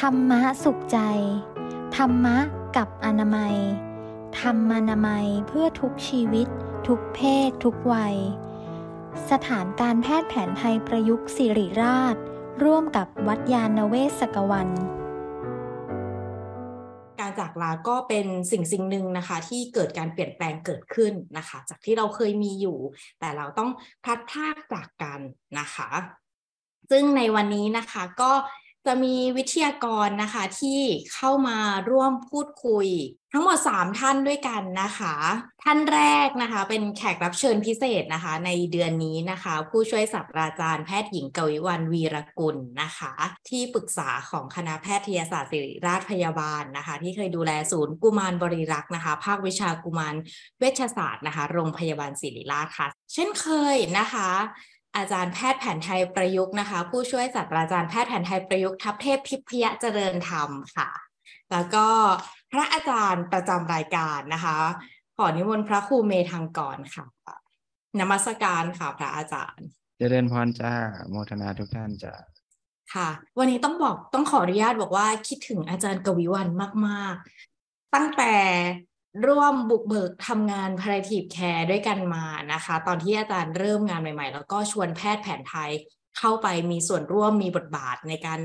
ธรรมะสุขใจ ธรรมะกับอนามัย ธรรมานามัยเพื่อทุกชีวิต ทุกเพศ ทุกวัย สถานการแพทย์แผนไทยประยุกต์สิริราช ร่วมกับวัดยาณเวศกวันการจากลาก็เป็นสิ่งสิ่งหนึ่งนะคะ ที่เกิดการเปลี่ยนแปลงเกิดขึ้นนะคะ จากที่เราเคยมีอยู่ แต่เราต้องพัดพากจากกันนะคะ ซึ่งในวันนี้นะคะก็ จะมีวิทยากรนะคะที่เข้ามาร่วมพูดคุย ทั้งหมด 3 ท่านด้วยกันนะคะ ท่านแรกนะคะ เป็นแขกรับเชิญพิเศษนะคะ ในเดือนนี้นะคะ ผู้ช่วยศาสตราจารย์แพทย์หญิงกวิวันวีรกุลนะคะ ที่ปรึกษาของคณะแพทยศาสตร์ศิริราชพยาบาลนะคะ ที่เคยดูแลศูนย์กุมารบริรักษ์นะคะ ภาควิชากุมารเวชศาสตร์นะคะ โรงพยาบาลศิริราชค่ะ เช่นเคยนะคะ อาจารย์แพทย์แผนไทยประยุกต์นะคะ ผู้ช่วยศาสตราจารย์แพทย์แผนไทยประยุกต์ทัพเทพพิพยเจริญธรรมค่ะ แล้วก็พระอาจารย์ประจำรายการนะคะ ขอนิมนต์พระครูเมธังกรค่ะนมัสการค่ะพระอาจารย์ เจริญพรจ้าโมทนาทุกท่านจ้าค่ะ วันนี้ต้องบอกต้องขออนุญาตบอกว่าคิดถึงอาจารย์กวิวันมาก ๆ ตั้งแต่ ร่วมบุกเบิกทำงาน palliative care ด้วยกันมานะคะ ตอนที่อาจารย์เริ่มงานใหม่ ๆ แล้วก็ชวนแพทย์แผนไทยเข้าไปมีส่วนร่วมมีบทบาทในการ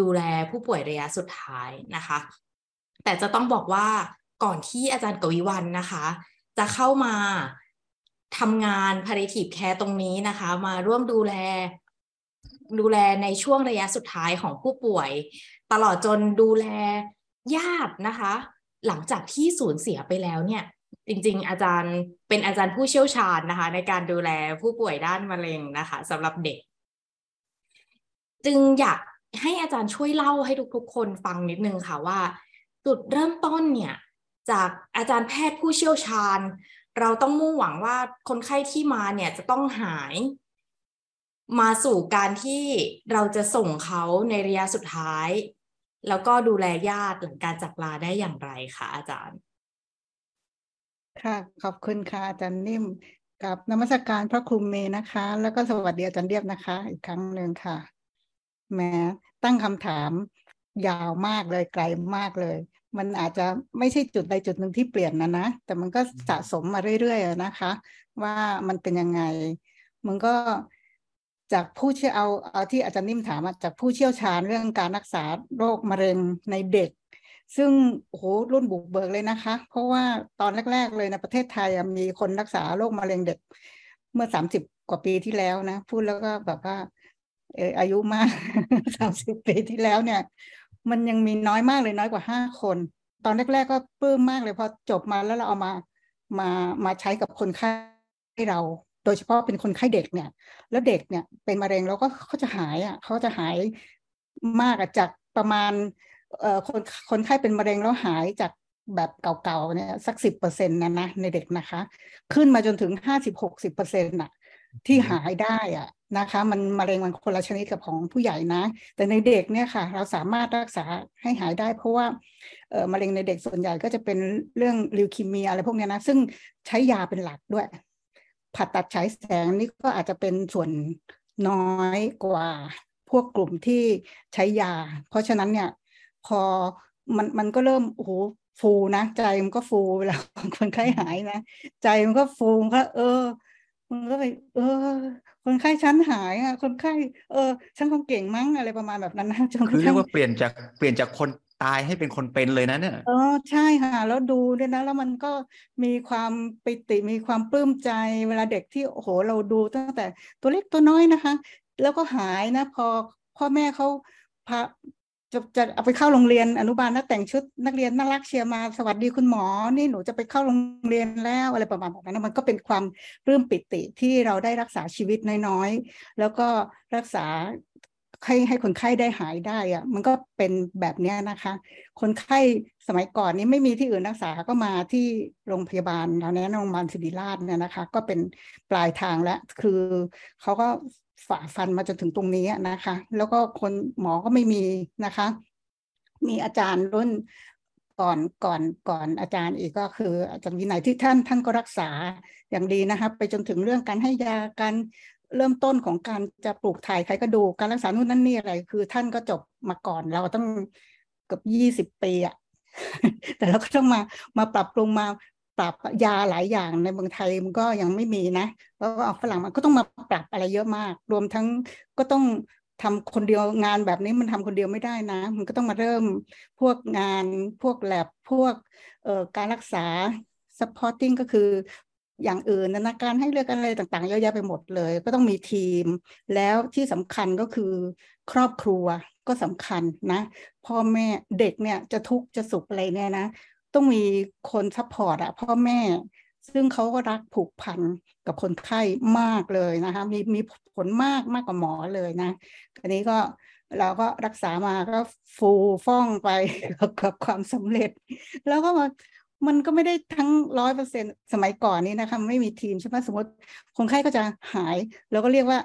ดูแลผู้ป่วยระยะสุดท้ายนะคะ แต่จะต้องบอกว่าก่อนที่อาจารย์กวิวันนะคะ จะเข้ามาทำงาน palliative care ตรงนี้นะคะ มาร่วมดูแลดูแลในช่วงระยะสุดท้ายของผู้ป่วย ตลอดจนดูแลญาตินะคะ หลังจากที่สูญเสียไปแล้วเนี่ย จริง ๆ อาจารย์เป็นอาจารย์ผู้เชี่ยวชาญนะคะ ในการดูแลผู้ป่วยด้านมะเร็งนะคะสำหรับเด็ก จึงอยากให้อาจารย์ช่วยเล่าให้ทุกๆ คนฟังนิดนึงค่ะว่า จุดเริ่มต้นเนี่ย จากอาจารย์แพทย์ผู้เชี่ยวชาญ เราต้องมุ่งหวังว่าคนไข้ที่มาเนี่ยจะต้องหาย มาสู่การที่เราจะส่งเขาในระยะสุดท้าย แล้วก็ดูแลญาติหลังการจากลาได้อย่างไรคะอาจารย์ ค่ะขอบคุณค่ะอาจารย์นิ่มกับนมัสกการพระครูเมนะคะ แล้วก็สวัสดีอาจารย์เรียบนะคะ อีกครั้งหนึ่งค่ะแม้ตั้งคำถามยาวมากเลยไกลมากเลย มันอาจจะไม่ใช่จุดใดจุดหนึ่งที่เปลี่ยนนะนะ แต่มันก็สะสมมาเรื่อยๆนะคะ ว่ามันเป็นยังไง มันก็ จากผู้เชี่ยวเอาเอาที่อาจารย์นิ่มถามจากผู้เชี่ยวชาญเรื่องการรักษาโรคมะเร็งในเด็ก ซึ่งโอ้โหรุ่นบุกเบิกเลยนะคะ เพราะว่าตอนแรก ๆ เลยในประเทศไทยมีคนรักษาโรคมะเร็งเด็ก เมื่อสามสิบกว่าปีที่แล้วนะ พูดแล้วก็แบบว่าเอออายุมากสามสิบปีที่แล้วเนี่ย มันยังมีน้อยมากเลยน้อยกว่าห้าคน ตอนแรก ๆ ก็ปลื้มมากเลยพอจบมาแล้วเราเอามามามาใช้กับคนไข้เรา โดยเฉพาะเป็นคนไข้เด็กเนี่ย แล้วเด็กเนี่ยเป็นมะเร็งแล้วก็เขาจะหายอะเขาจะหายมากจากประมาณคนคนไข้เป็นมะเร็งแล้วหายจากแบบเก่าๆเนี่ยสักสิบเปอร์เซ็นต์นะนะในเด็กนะคะ ขึ้นมาจนถึงห้าสิบหกสิบเปอร์เซ็นต์อะที่หายได้อะนะคะ มันมะเร็งมันคนละชนิดกับของผู้ใหญ่นะ แต่ในเด็กเนี่ยค่ะ เราสามารถรักษาให้หายได้ เพราะว่าเออมะเร็งในเด็กส่วนใหญ่ก็จะเป็นเรื่องลิวคีเมียอะไรพวกนี้นะ ซึ่งใช้ยาเป็นหลักด้วย ผ่าตัดฉายแสงนี่ก็อาจจะเป็นส่วนน้อยกว่าพวกกลุ่มที่ใช้ยา เพราะฉะนั้นเนี่ย พอมันมันก็เริ่มโอ้โหฟูนะ ใจมันก็ฟูเวลาคนไข้หายนะใจมันก็ฟูมันก็เออมันก็ไปเออ คนไข้ฉันหายอะ คนไข้เออฉันคงเก่งมั้งอะไรประมาณแบบนั้นนะจนคือเรียกว่าเปลี่ยนจากเปลี่ยนจากคน ตายให้เป็นคนเป็นเลยนะเนี่ยเออใช่ค่ะ แล้วดูด้วยนะ แล้วมันก็มีความปิติมีความปลื้มใจเวลาเด็กที่โอ้โหเราดูตั้งแต่ตัวเล็กตัวน้อยนะคะ แล้วก็หายนะ พอพ่อแม่เขาพาจะจะเอาไปเข้าโรงเรียนอนุบาลแล้วแต่งชุดนักเรียนน่ารักเชียร์มาสวัสดีคุณหมอ นี่หนูจะไปเข้าโรงเรียนแล้วอะไรประมาณแบบนั้นมันก็เป็นความปลื้มปิติที่เราได้รักษาชีวิตน้อยๆ แล้วก็รักษา ให้ให้คนไข้ได้หายได้อะมันก็เป็นแบบนี้นะคะ คนไข้สมัยก่อนนี้ไม่มีที่อื่นรักษาก็มาที่โรงพยาบาลเราแนะโรงพยาบาลศิริราชเนี่ยนะคะ ก็เป็นปลายทางแล้วคือเขาก็ฝ่าฟันมาจนถึงตรงนี้นะคะ แล้วก็คนหมอก็ไม่มีนะคะ มีอาจารย์รุ่นก่อนก่อนก่อนอาจารย์อีกก็คืออาจารย์วินัยที่ท่านท่านก็รักษาอย่างดีนะคะ ไปจนถึงเรื่องการให้ยาการ เริ่มต้นของการจะปลูกถ่ายไขกระดูกการรักษานู่นนั่นนี่อะไร คือท่านก็จบมาก่อนเราต้องเกือบยี่สิบปีอะแต่เราก็ต้องมามาปรับปรุงมาปรับยาหลายอย่างในเมืองไทยมันก็ยังไม่มีนะแล้วก็เอาฝรั่งมันก็ต้องมาปรับอะไรเยอะมาก รวมทั้งก็ต้องทำคนเดียวงานแบบนี้มันทำคนเดียวไม่ได้นะ มันก็ต้องมาเริ่มพวกงานพวกแลบพวกการรักษา supporting ก็คือ อย่างอื่นนะการให้เลือดอะไรต่างๆเยอะแยะไปหมดเลย ก็ต้องมีทีม แล้วที่สำคัญก็คือครอบครัวก็สำคัญนะ พ่อแม่เด็กเนี่ยจะทุกข์จะสุขอะไรเนี่ยนะ ต้องมีคน support อะพ่อแม่ ซึ่งเขาก็รักผูกพันกับคนไข้มากเลยนะคะ มีมีผลมากมากกว่าหมอเลยนะอันนี้ก็เราก็รักษามาก็ฟูฟ่องไปกับความสำเร็จ แล้วก็มา มันก็ไม่ได้ทั้งร้อยเปอร์เซ็นสมัยก่อนนี้นะคะไม่มีทีมใช่ไหมสมมติคนไข้ก็จะหายเราก็เรียกว่า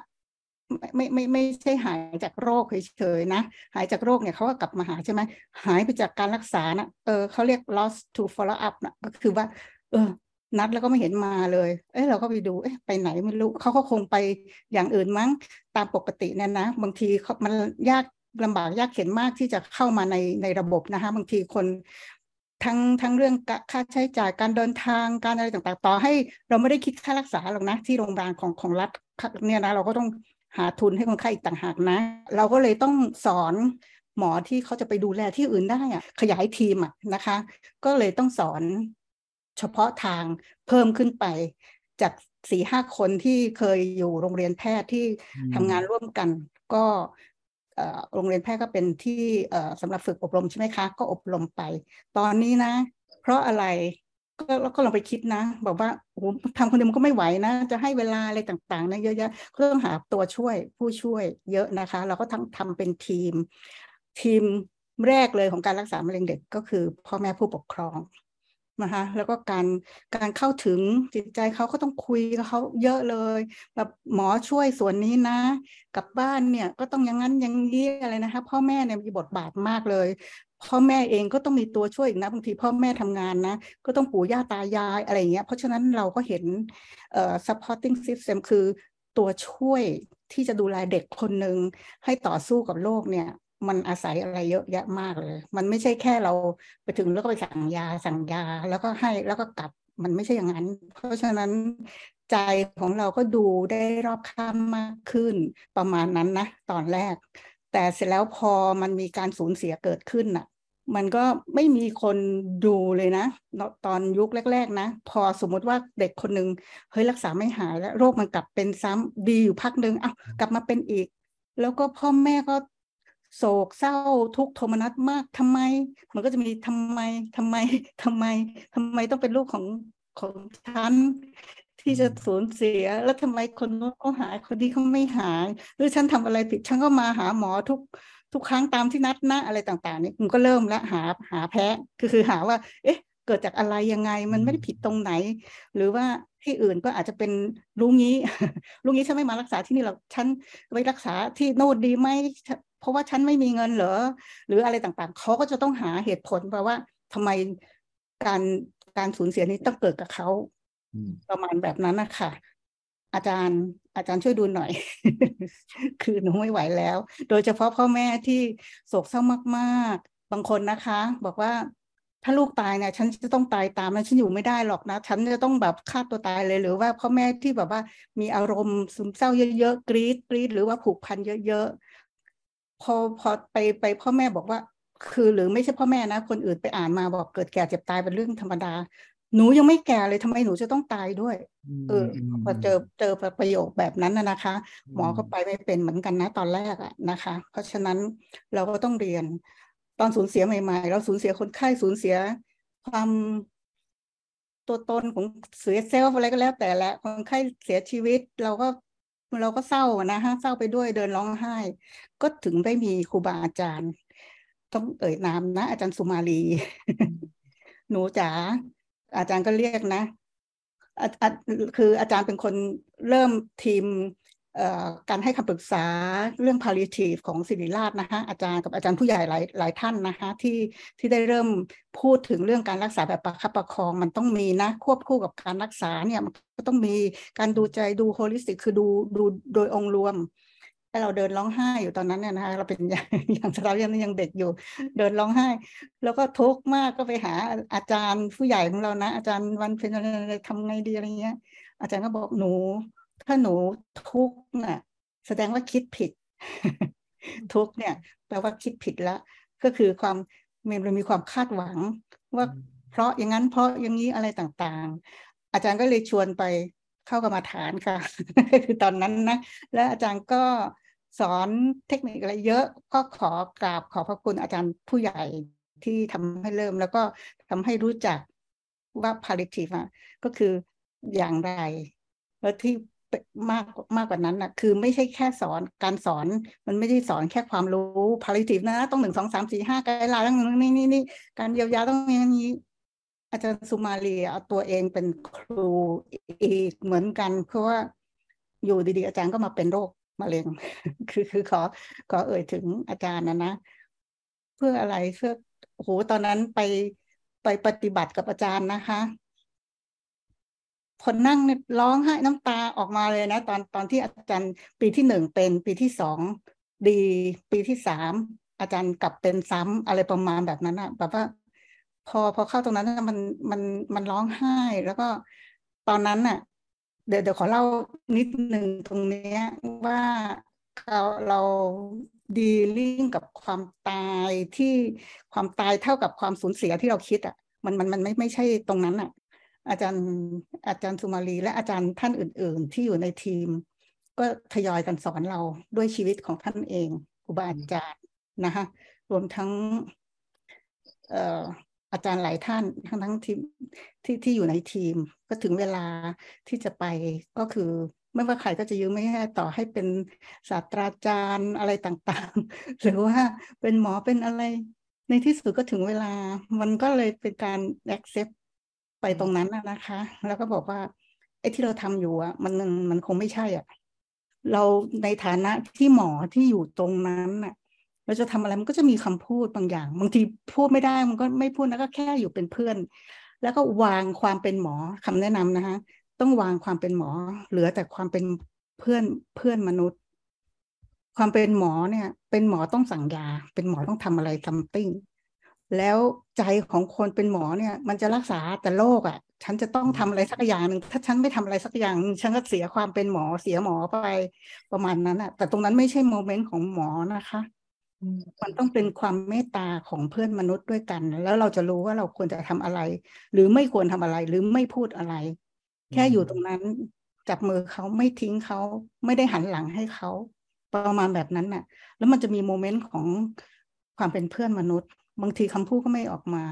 ไม่ไม่ไม่ใช่หายจากโรคเฉยๆนะ หายจากโรคเนี่ยเขาก็กลับมาหาใช่ไหมหายไปจากการรักษานะเออเขาเรียก loss to follow up นะก็คือว่า เออ นัดแล้วก็ไม่เห็นมาเลย เอ้เราก็ไปดูเอ๊ะไปไหนไม่รู้เขาก็คงไปอย่างอื่นมั้งตามปกติเนี่ยนะ บางทีมันยากลำบากยากเข็นมากที่จะเข้ามาในในระบบนะคะ บางทีคน ทั้งทั้งเรื่องค่าใช้จ่ายการเดินทางการอะไรต่างๆ ต่อให้เราไม่ได้คิดค่ารักษาหรอกนะ ที่โรงพยาบาลของของรัฐเนี่ยนะเราก็ต้องหาทุนให้คนไข้อีกต่างหากนะ เราก็เลยต้องสอนหมอที่เขาจะไปดูแลที่อื่นได้อะขยายทีมอะนะคะ ก็เลยต้องสอนเฉพาะทางเพิ่มขึ้นไป จากสี่ห้าคนที่เคยอยู่โรงเรียนแพทย์ที่ทำงานร่วมกัน ก็ โรงเรียนแพทย์ก็เป็นที่สำหรับฝึกอบรมใช่ไหมคะ ก็อบรมไป ตอนนี้นะ เพราะอะไรก็เราก็ลองไปคิดนะ บอกว่าโอ้ทำคนเดียวมันก็ไม่ไหวนะ จะให้เวลาอะไรต่างๆนะเยอะแยะก็ต้องหาตัวช่วยผู้ช่วยเยอะนะคะ เราก็ทั้งทำเป็นทีม ทีมแรกเลยของการรักษามะเร็งเด็กก็คือพ่อแม่ผู้ปกครอง นะคะแล้วก็การการเข้าถึงจิตใจเขาก็ต้องคุยกับเขาเยอะเลยแบบหมอช่วยส่วนนี้นะกับบ้านเนี่ยก็ต้องอย่างนั้นอย่างนี้อะไรนะคะพ่อแม่เนี่ยมีบทบาทมากเลย พ่อแม่เองก็ต้องมีตัวช่วยอีกนะบางทีพ่อแม่ทำงานนะ ก็ต้องปู่ย่าตายายอะไรเงี้ยเพราะฉะนั้นเราก็เห็นเอ่อ supporting system คือตัวช่วยที่จะดูแลเด็กคนหนึ่งให้ต่อสู้กับโลกเนี่ย มันอาศัยอะไรเยอะแยะมากเลย มันไม่ใช่แค่เราไปถึงแล้วก็ไปสั่งยาสั่งยาแล้วก็ให้แล้วก็กลับมันไม่ใช่อย่างนั้น เพราะฉะนั้นใจของเราก็ดูได้รอบข้ามมากขึ้นประมาณนั้นนะ ตอนแรก แต่เสร็จแล้วพอมันมีการสูญเสียเกิดขึ้นน่ะ มันก็ไม่มีคนดูเลยนะ ตอนยุคแรก ๆ นะ พอสมมติว่าเด็กคนหนึ่งเฮ้ยรักษาไม่หายแล้วโรคมันกลับเป็นซ้ำดีอยู่พักหนึ่งเอ้ากลับมาเป็นอีก แล้วก็พ่อแม่ก็ โศกเศร้าทุกโทมนัสมากทำไม มันก็จะมีทำไมทำไมทำไมทำไมต้องเป็นลูกของของฉันที่จะสูญเสีย แล้วทำไมคนนู้นเขาหายคนนี้เขาไม่หาย หรือฉันทำอะไรผิดฉันก็มาหาหมอทุกทุกครั้งตามที่นัดนะอะไรต่างๆนี่คุณก็เริ่มแล้วหาหาแพ้คือคือหาว่า เอ๊ะ เกิดจากอะไรยังไงมันไม่ได้ผิดตรงไหน หรือว่าที่อื่นก็อาจจะเป็นรู้งี้รู้งี้ฉันไม่มารักษาที่นี่หรอกฉันไปรักษาที่โน่นดีไหม เพราะว่าฉันไม่มีเงินเหรอ หรืออะไรต่างๆ เขาก็จะต้องหาเหตุผลเพราะว่าทำไมการการสูญเสียนี้ต้องเกิดกับเขาประมาณแบบนั้นนะคะอาจารย์อาจารย์ช่วยดูหน่อย คือหนูไม่ไหวแล้ว โดยเฉพาะพ่อแม่ที่โศกเศร้ามากๆ บางคนนะคะ บอกว่าถ้าลูกตายเนี่ยฉันจะต้องตายตามนะฉันอยู่ไม่ได้หรอกนะ ฉันจะต้องแบบฆ่าตัวตายเลยหรือว่าพ่อแม่ที่แบบว่ามีอารมณ์ซึมเศร้าเยอะๆกรีดกรีดหรือว่าผูกพันเยอะๆ พอพอไปไปพ่อแม่บอกว่า คือหรือไม่ใช่พ่อแม่นะ คนอื่นไปอ่านมาบอกเกิดแก่เจ็บตายเป็นเรื่องธรรมดา หนูยังไม่แก่เลยทำไมหนูจะต้องตายด้วย เออพอเจอเจอประโยคแบบนั้นนะคะ หมอก็ไปไม่เป็นเหมือนกันนะตอนแรกอะนะคะ เพราะฉะนั้นเราก็ต้องเรียน ตอนสูญเสียใหม่ ๆ เราสูญเสียคนไข้สูญเสียความตัวตนของเสียเซลล์อะไรก็แล้วแต่ละคนไข้เสียชีวิตเราก็ เราก็เศร้านะฮะเศร้าไปด้วยเดินร้องไห้ ก็ถึงได้มีครูบาอาจารย์ ต้องเอ่ยนามนะ อาจารย์สุมาลี หนูจ๋าอาจารย์ก็เรียกนะคืออาจารย์เป็นคนเริ่มทีม การให้คำปรึกษาเรื่อง palliative ของศิริราชนะคะอาจารย์กับอาจารย์ผู้ใหญ่หลายหลายท่านนะคะที่ที่ได้เริ่มพูดถึงเรื่องการรักษาแบบประคับประคองมันต้องมีนะควบคู่กับการรักษาเนี่ยมันก็ต้องมีการดูใจดู holistic คือดูดูโดยองค์รวมให้เราเดินร้องไห้อยู่ตอนนั้นเนี่ยนะคะเราเป็นอย่างเรายังยังเด็กอยู่ เดินร้องไห้ แล้วก็ทุกข์มากก็ไปหาอาจารย์ผู้ใหญ่ของเรานะ อาจารย์วันเป็นอะทำไงดีอะไรเงี้ย อาจารย์ก็บอกหนู ถ้าหนูทุกข์น่ะ แสดงว่าคิดผิด ทุกข์เนี่ย แปลว่าคิดผิดแล้วก็คือความมันมีความคาดหวัง ว่าเพราะอย่างนั้นเพราะอย่างนี้อะไรต่างๆ อาจารย์ก็เลยชวนไปเข้ากรรมาฐานค่ะ คือตอนนั้นนะ และอาจารย์ก็สอนเทคนิคอะไรเยอะก็ขอกราบขอพระคุณอาจารย์ผู้ใหญ่ที่ทำให้เริ่มแล้วก็ทำให้รู้จักว่า palliative ก็คืออย่างไร แล้วที่ มากมากกว่านั้นนะคือไม่ใช่แค่สอนการสอน มันไม่ได้สอนแค่ความรู้ palliative นะ ต้องหนึ่งสองสามสี่ห้าไกด์ไลน์ต้องนี่นี่นี่การเยียวยาต้องอย่างนี้ อาจารย์สุมาเลียเอาตัวเองเป็นครูอีกเหมือนกัน เพราะว่าอยู่ดีๆ อาจารย์ก็มาเป็นโรคมะเร็ง คือคือขอขอเอ่ยถึงอาจารย์นะนะ เพื่ออะไรเพื่อโหตอนนั้นไปไปปฏิบัติกับอาจารย์นะคะ คนนั่งร้องไห้น้ำตาออกมาเลยนะ ตอนตอนที่อาจารย์ปีที่หนึ่งเป็นปีที่สองดีปีที่สามอาจารย์กลับเป็นซ้ำอะไรประมาณแบบนั้นอะแบบว่า พอพอเข้าตรงนั้นมันมันมันร้องไห้ แล้วก็ตอนนั้นน่ะเดี๋ยวเดี๋ยวขอเล่านิดหนึ่งตรงนี้ว่าเราเราดีลิ่งกับความตายที่ความตายเท่ากับความสูญเสียที่เราคิดอะมันมันมันไม่ไม่ใช่ตรงนั้นอะ อาจารย์อาจารย์สุมาลีและอาจารย์ท่านอื่น ๆ ที่อยู่ในทีม ก็ทยอยกันสอนเราด้วยชีวิตของท่านเองครูบาอาจารย์นะคะรวมทั้งเอ่ออาจารย์หลายท่านทั้งทั้งทีมที่ที่อยู่ในทีม ก็ถึงเวลาที่จะไปก็คือไม่ว่าใครก็จะยืมไม่ให้ต่อให้เป็นศาสตราจารย์อะไรต่างๆ หรือว่าเป็นหมอเป็นอะไร ในที่สุดก็ถึงเวลา มันก็เลยเป็นการ accept ไปตรงนั้นนะคะ แล้วก็บอกว่าไอ้ที่เราทำอยู่อะ มันมันคงไม่ใช่อะ เราในฐานะที่หมอที่อยู่ตรงนั้นอะ เราจะทำอะไรมันก็จะมีคำพูดบางอย่าง บางทีพูดไม่ได้มันก็ไม่พูดแล้วก็แค่อยู่เป็นเพื่อน แล้วก็วางความเป็นหมอคำแนะนำนะคะ ต้องวางความเป็นหมอ เหลือแต่ความเป็นเพื่อนเพื่อนมนุษย์ ความเป็นหมอเนี่ย เป็นหมอต้องสั่งยา เป็นหมอต้องทำอะไรซัมติ้ง แล้วใจของคนเป็นหมอเนี่ย มันจะรักษาแต่โรคอะ่ะ ฉันจะต้องทำอะไรสักอย่างหนึ่งถ้าฉันไม่ทำอะไรสักอย่างฉันก็เสียความเป็นหมอเสียหมอไปประมาณนั้นอะ่ะ แต่ตรงนั้นไม่ใช่โมเมนต์ของหมอนะคะมันต้องเป็นความเมตตาของเพื่อนมนุษย์ด้วยกัน แล้วเราจะรู้ว่าเราควรจะทำอะไร หรือไม่ควรทำอะไรหรือไม่พูดอะไร แค่อยู่ตรงนั้นจับมือเขาไม่ทิ้งเขาไม่ได้หันหลังให้เขาประมาณแบบนั้นน่ะ แล้วมันจะมีโมเมนต์ของความเป็นเพื่อนมนุษย์ บางทีคำพูดก็ไม่ออกมา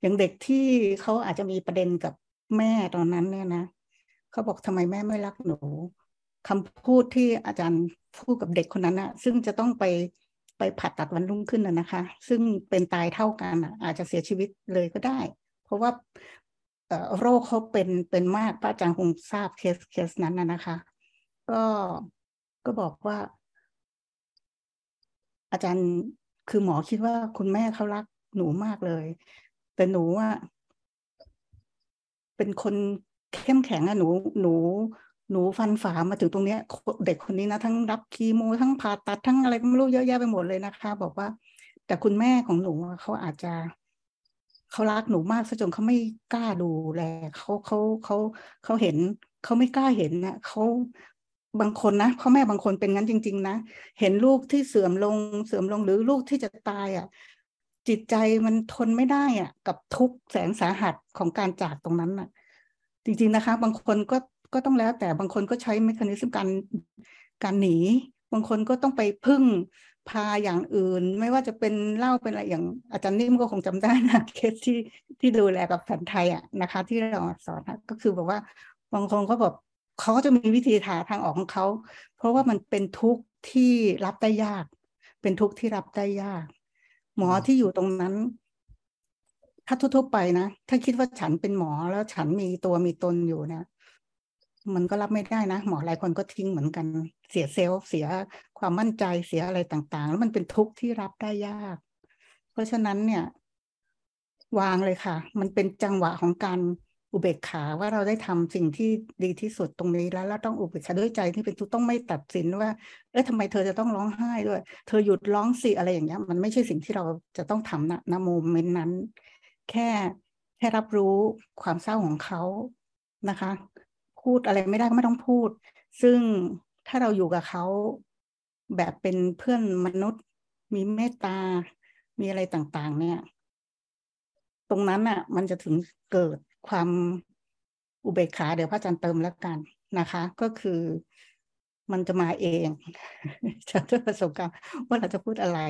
อย่างเด็กที่เขาอาจจะมีประเด็นกับแม่ตอนนั้นเนี่ยนะเขาบอกทำไมแม่ไม่รักหนูคำพูดที่อาจารย์พูดกับเด็กคนนั้นนะซึ่งจะต้องไปไปผ่าตัดวันรุ่งขึ้นนะนะคะ ซึ่งเป็นตายเท่ากันอะ อาจจะเสียชีวิตเลยก็ได้ เพราะว่าโรคเขาเป็นเป็นมากพระอาจารย์คงทราบเคสเคสนั้นนะนะคะ ก็ก็บอกว่า อาจารย์ คือหมอคิดว่าคุณแม่เขารักหนูมากเลย แต่หนูว่าเป็นคนเข้มแข็งอะหนูหนูหนูฟันฝ่ามาถึงตรงเนี้ย เด็กคนนี้นะทั้งรับคีโมทั้งผ่าตัดทั้งอะไรไม่รู้เยอะแยะไปหมดเลยนะคะ บอกว่า แต่คุณแม่ของหนูเขาอาจจะเขารักหนูมากซะจนเขาไม่กล้าดูแลเขาเขาเขาเขาเห็นเขาไม่กล้าเห็นนะเขา บางคนนะพ่อแม่บางคนเป็นงั้นจริง ๆ นะ เห็นลูกที่เสื่อมลงเสื่อมลงหรือลูกที่จะตายอะ จิตใจมันทนไม่ได้อะ กับทุกแสนสาหัสของการจากตรงนั้นอะ จริง ๆนะคะ บางคนก็ก็ต้องแล้วแต่บางคนก็ใช้เมคานิซึมการการหนี บางคนก็ต้องไปพึ่งพาอย่างอื่น ไม่ว่าจะเป็นเล่าเป็นอะไรอย่างอาจารย์นิ่มก็คงจำได้นะเคสที่ที่ดูแลกับแผนไทยอะนะคะ ที่เราสอนก็คือแบบว่าบางคนก็แบบ เขาก็จะมีวิธีหาทางออกของเขา เพราะว่ามันเป็นทุกข์ที่รับได้ยาก เป็นทุกข์ที่รับได้ยาก หมอที่อยู่ตรงนั้น ถ้าทั่วๆไปนะ ถ้าคิดว่าฉันเป็นหมอแล้วฉันมีตัวมีตนอยู่นะ มันก็รับไม่ได้นะ หมอหลายคนก็ทิ้งเหมือนกัน เสียเซลล์เสียความมั่นใจเสียอะไรต่าง ๆ แล้วมันเป็นทุกข์ที่รับได้ยาก เพราะฉะนั้นเนี่ย วางเลยค่ะ มันเป็นจังหวะของการ อุเบกขาว่าเราได้ทำสิ่งที่ดีที่สุดตรงนี้แล้วเราต้องอุเบกขาด้วยใจที่เป็นทุกต้องไม่ตัดสินว่า เอ๊ะทำไมเธอจะต้องร้องไห้ด้วย เธอหยุดร้องสิอะไรอย่างเงี้ย มันไม่ใช่สิ่งที่เราจะต้องทำนะนโมเมนต์นั้น แค่แค่รับรู้ความเศร้าของเขานะคะ พูดอะไรไม่ได้ก็ไม่ต้องพูด ซึ่งถ้าเราอยู่กับเขาแบบเป็นเพื่อนมนุษย์ มีเมตตา มีอะไรต่างๆ เนี่ย ตรงนั้นอะ มันจะถึงเกิด ความอุเบกขาเดี๋ยวพระอาจารย์เติมแล้วกันนะคะ ก็คือมันจะมาเองจากด้วยประสบการณ์ว่าเราจะพูดอะไร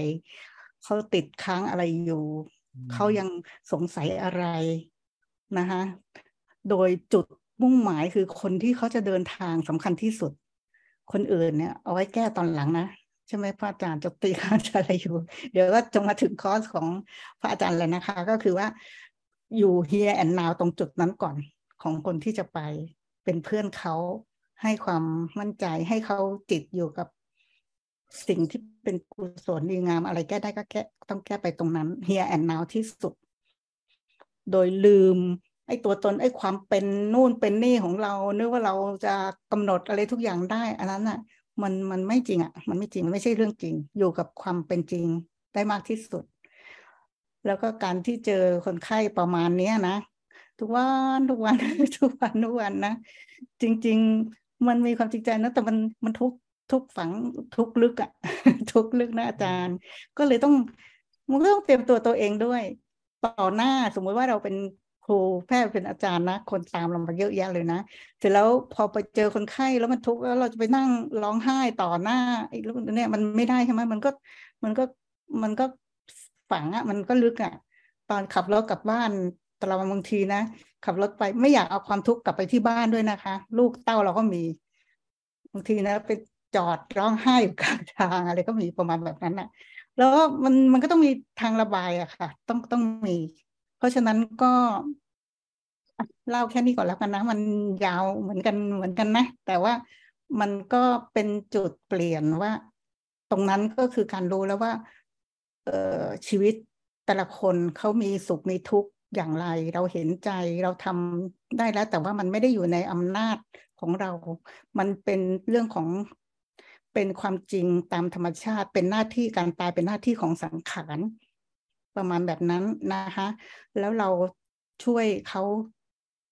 เขาติดค้างอะไรอยู่เขายังสงสัยอะไรนะคะโดยจุดมุ่งหมายคือคนที่เขาจะเดินทางสำคัญที่สุด คนอื่นเนี่ยเอาไว้แก้ตอนหลังนะใช่ไหมพระอาจารย์จะตีค้างอะไรอยู่ เดี๋ยวก็จะมาถึงคอร์สของพระอาจารย์เลยนะคะ ก็คือว่า อยู่ here and now ตรงจุดนั้นก่อนของคนที่จะไปเป็นเพื่อนเขาให้ความมั่นใจให้เขาจิตอยู่กับสิ่งที่เป็นกุศลดีงาม อะไรแก้ได้ก็แก้ต้องแก้ไปตรงนั้น here and now ที่สุด โดยลืม ไอ้ตัวตนไอ้ความเป็นนู่นเป็นนี่ของเรานึกว่าเราจะกำหนดอะไรทุกอย่างได้อันนั้นอะ มันมันไม่จริงอะ มันไม่จริงมันไม่ใช่เรื่องจริง อยู่กับความเป็นจริงได้มากที่สุด แล้วก็การที่เจอคนไข้ประมาณเนี้ยนะ ทุกวันทุกวันทุกวันทุกวันนะ จริง ๆ มันมีความจริงใจนะแต่มันมันทุกทุกฝังทุกลึกอะทุกลึกนะอาจารย์ ก็เลยต้องมันก็ต้องเตรียมตัวตัวเองด้วย ต่อหน้าสมมติว่าเราเป็นครูแพทย์เป็นอาจารย์นะ คนตามเรามาเยอะแยะเลยนะเสร็จแล้วพอไปเจอคนไข้แล้วมันทุกข์แล้วเราจะไปนั่งร้องไห้ต่อหน้าไอ้เรื่องนี้มันไม่ได้ใช่ไหมมันก็มันก็มันก็ ฝังอะมันก็ลึกอะตอนขับรถกลับบ้านแต่เราบางทีนะขับรถไปไม่อยากเอาความทุกข์กลับไปที่บ้านด้วยนะคะ ลูกเต้าเราก็มีบางทีนะไปจอดร้องไห้อยู่กลางทางอะไรก็มีประมาณแบบนั้นอะ แล้วมันมันก็ต้องมีทางระบายอะค่ะ ต้องต้องมี เพราะฉะนั้นก็เล่าแค่นี้ก่อนแล้วกันนะ มันยาวเหมือนกันเหมือนกันนะ แต่ว่ามันก็เป็นจุดเปลี่ยนว่า ตรงนั้นก็คือการรู้แล้วว่า ชีวิตแต่ละคนเขามีสุขมีทุกข์อย่างไร เราเห็นใจเราทำได้แล้ว แต่ว่ามันไม่ได้อยู่ในอำนาจของเรา มันเป็นเรื่องของเป็นความจริงตามธรรมชาติ เป็นหน้าที่การตายเป็นหน้าที่ของสังขารประมาณแบบนั้นนะคะ แล้วเราช่วยเขา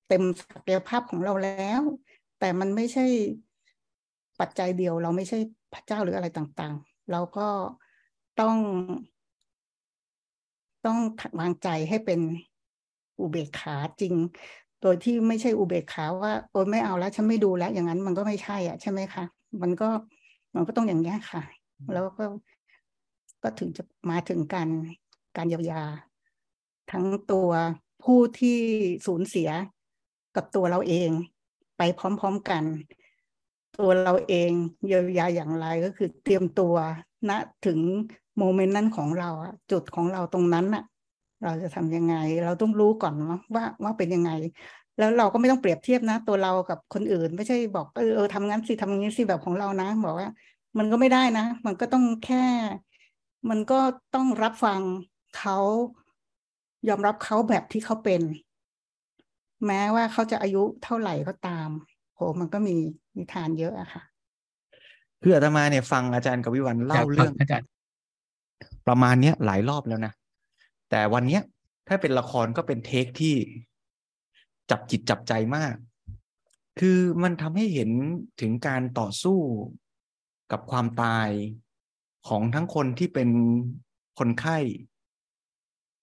เต็มศักยภาพของเราแล้ว แต่มันไม่ใช่ปัจจัยเดียว เราไม่ใช่พระเจ้าหรืออะไรต่างๆ เราก็ต้อง ต้องวางใจให้เป็นอุเบกขาจริง โดยที่ไม่ใช่อุเบกขาว่าโอ้ไม่เอาแล้วฉันไม่ดูแล้ว อย่างนั้นมันก็ไม่ใช่อะใช่ไหมคะมันก็มันก็ต้องอย่างนี้ค่ะ แล้วก็ก็ถึงจะมาถึงการการเยียวยา ทั้งตัวผู้ที่สูญเสียกับตัวเราเองไปพร้อมๆกัน ตัวเราเองเยียวยาอย่างไรก็คือเตรียมตัวณถึง โมเมนต์นั้นของเราอะจุดของเราตรงนั้นอะเราจะทำยังไง เราต้องรู้ก่อนว่าว่าเป็นยังไง แล้วเราก็ไม่ต้องเปรียบเทียบนะ ตัวเรากับคนอื่น ไม่ใช่บอกเออเออทำงั้นสิทำงี้สิแบบของเรานะบอกว่า มันก็ไม่ได้นะ มันก็ต้องแค่ มันก็ต้องรับฟังเขายอมรับเขาแบบที่เขาเป็น แม้ว่าเขาจะอายุเท่าไหร่ก็ตามโหมันก็มีนิทานเยอะอะค่ะคืออาตมาเนี่ยฟังอาจารย์กวิวันเล่าเรื่องอาจารย์ ประมาณเนี้ยหลายรอบแล้วนะ แต่วันเนี้ยถ้าเป็นละครก็เป็นเทคที่จับจิตจับใจมาก คือมันทำให้เห็นถึงการต่อสู้กับความตายของทั้งคนที่เป็นคนไข้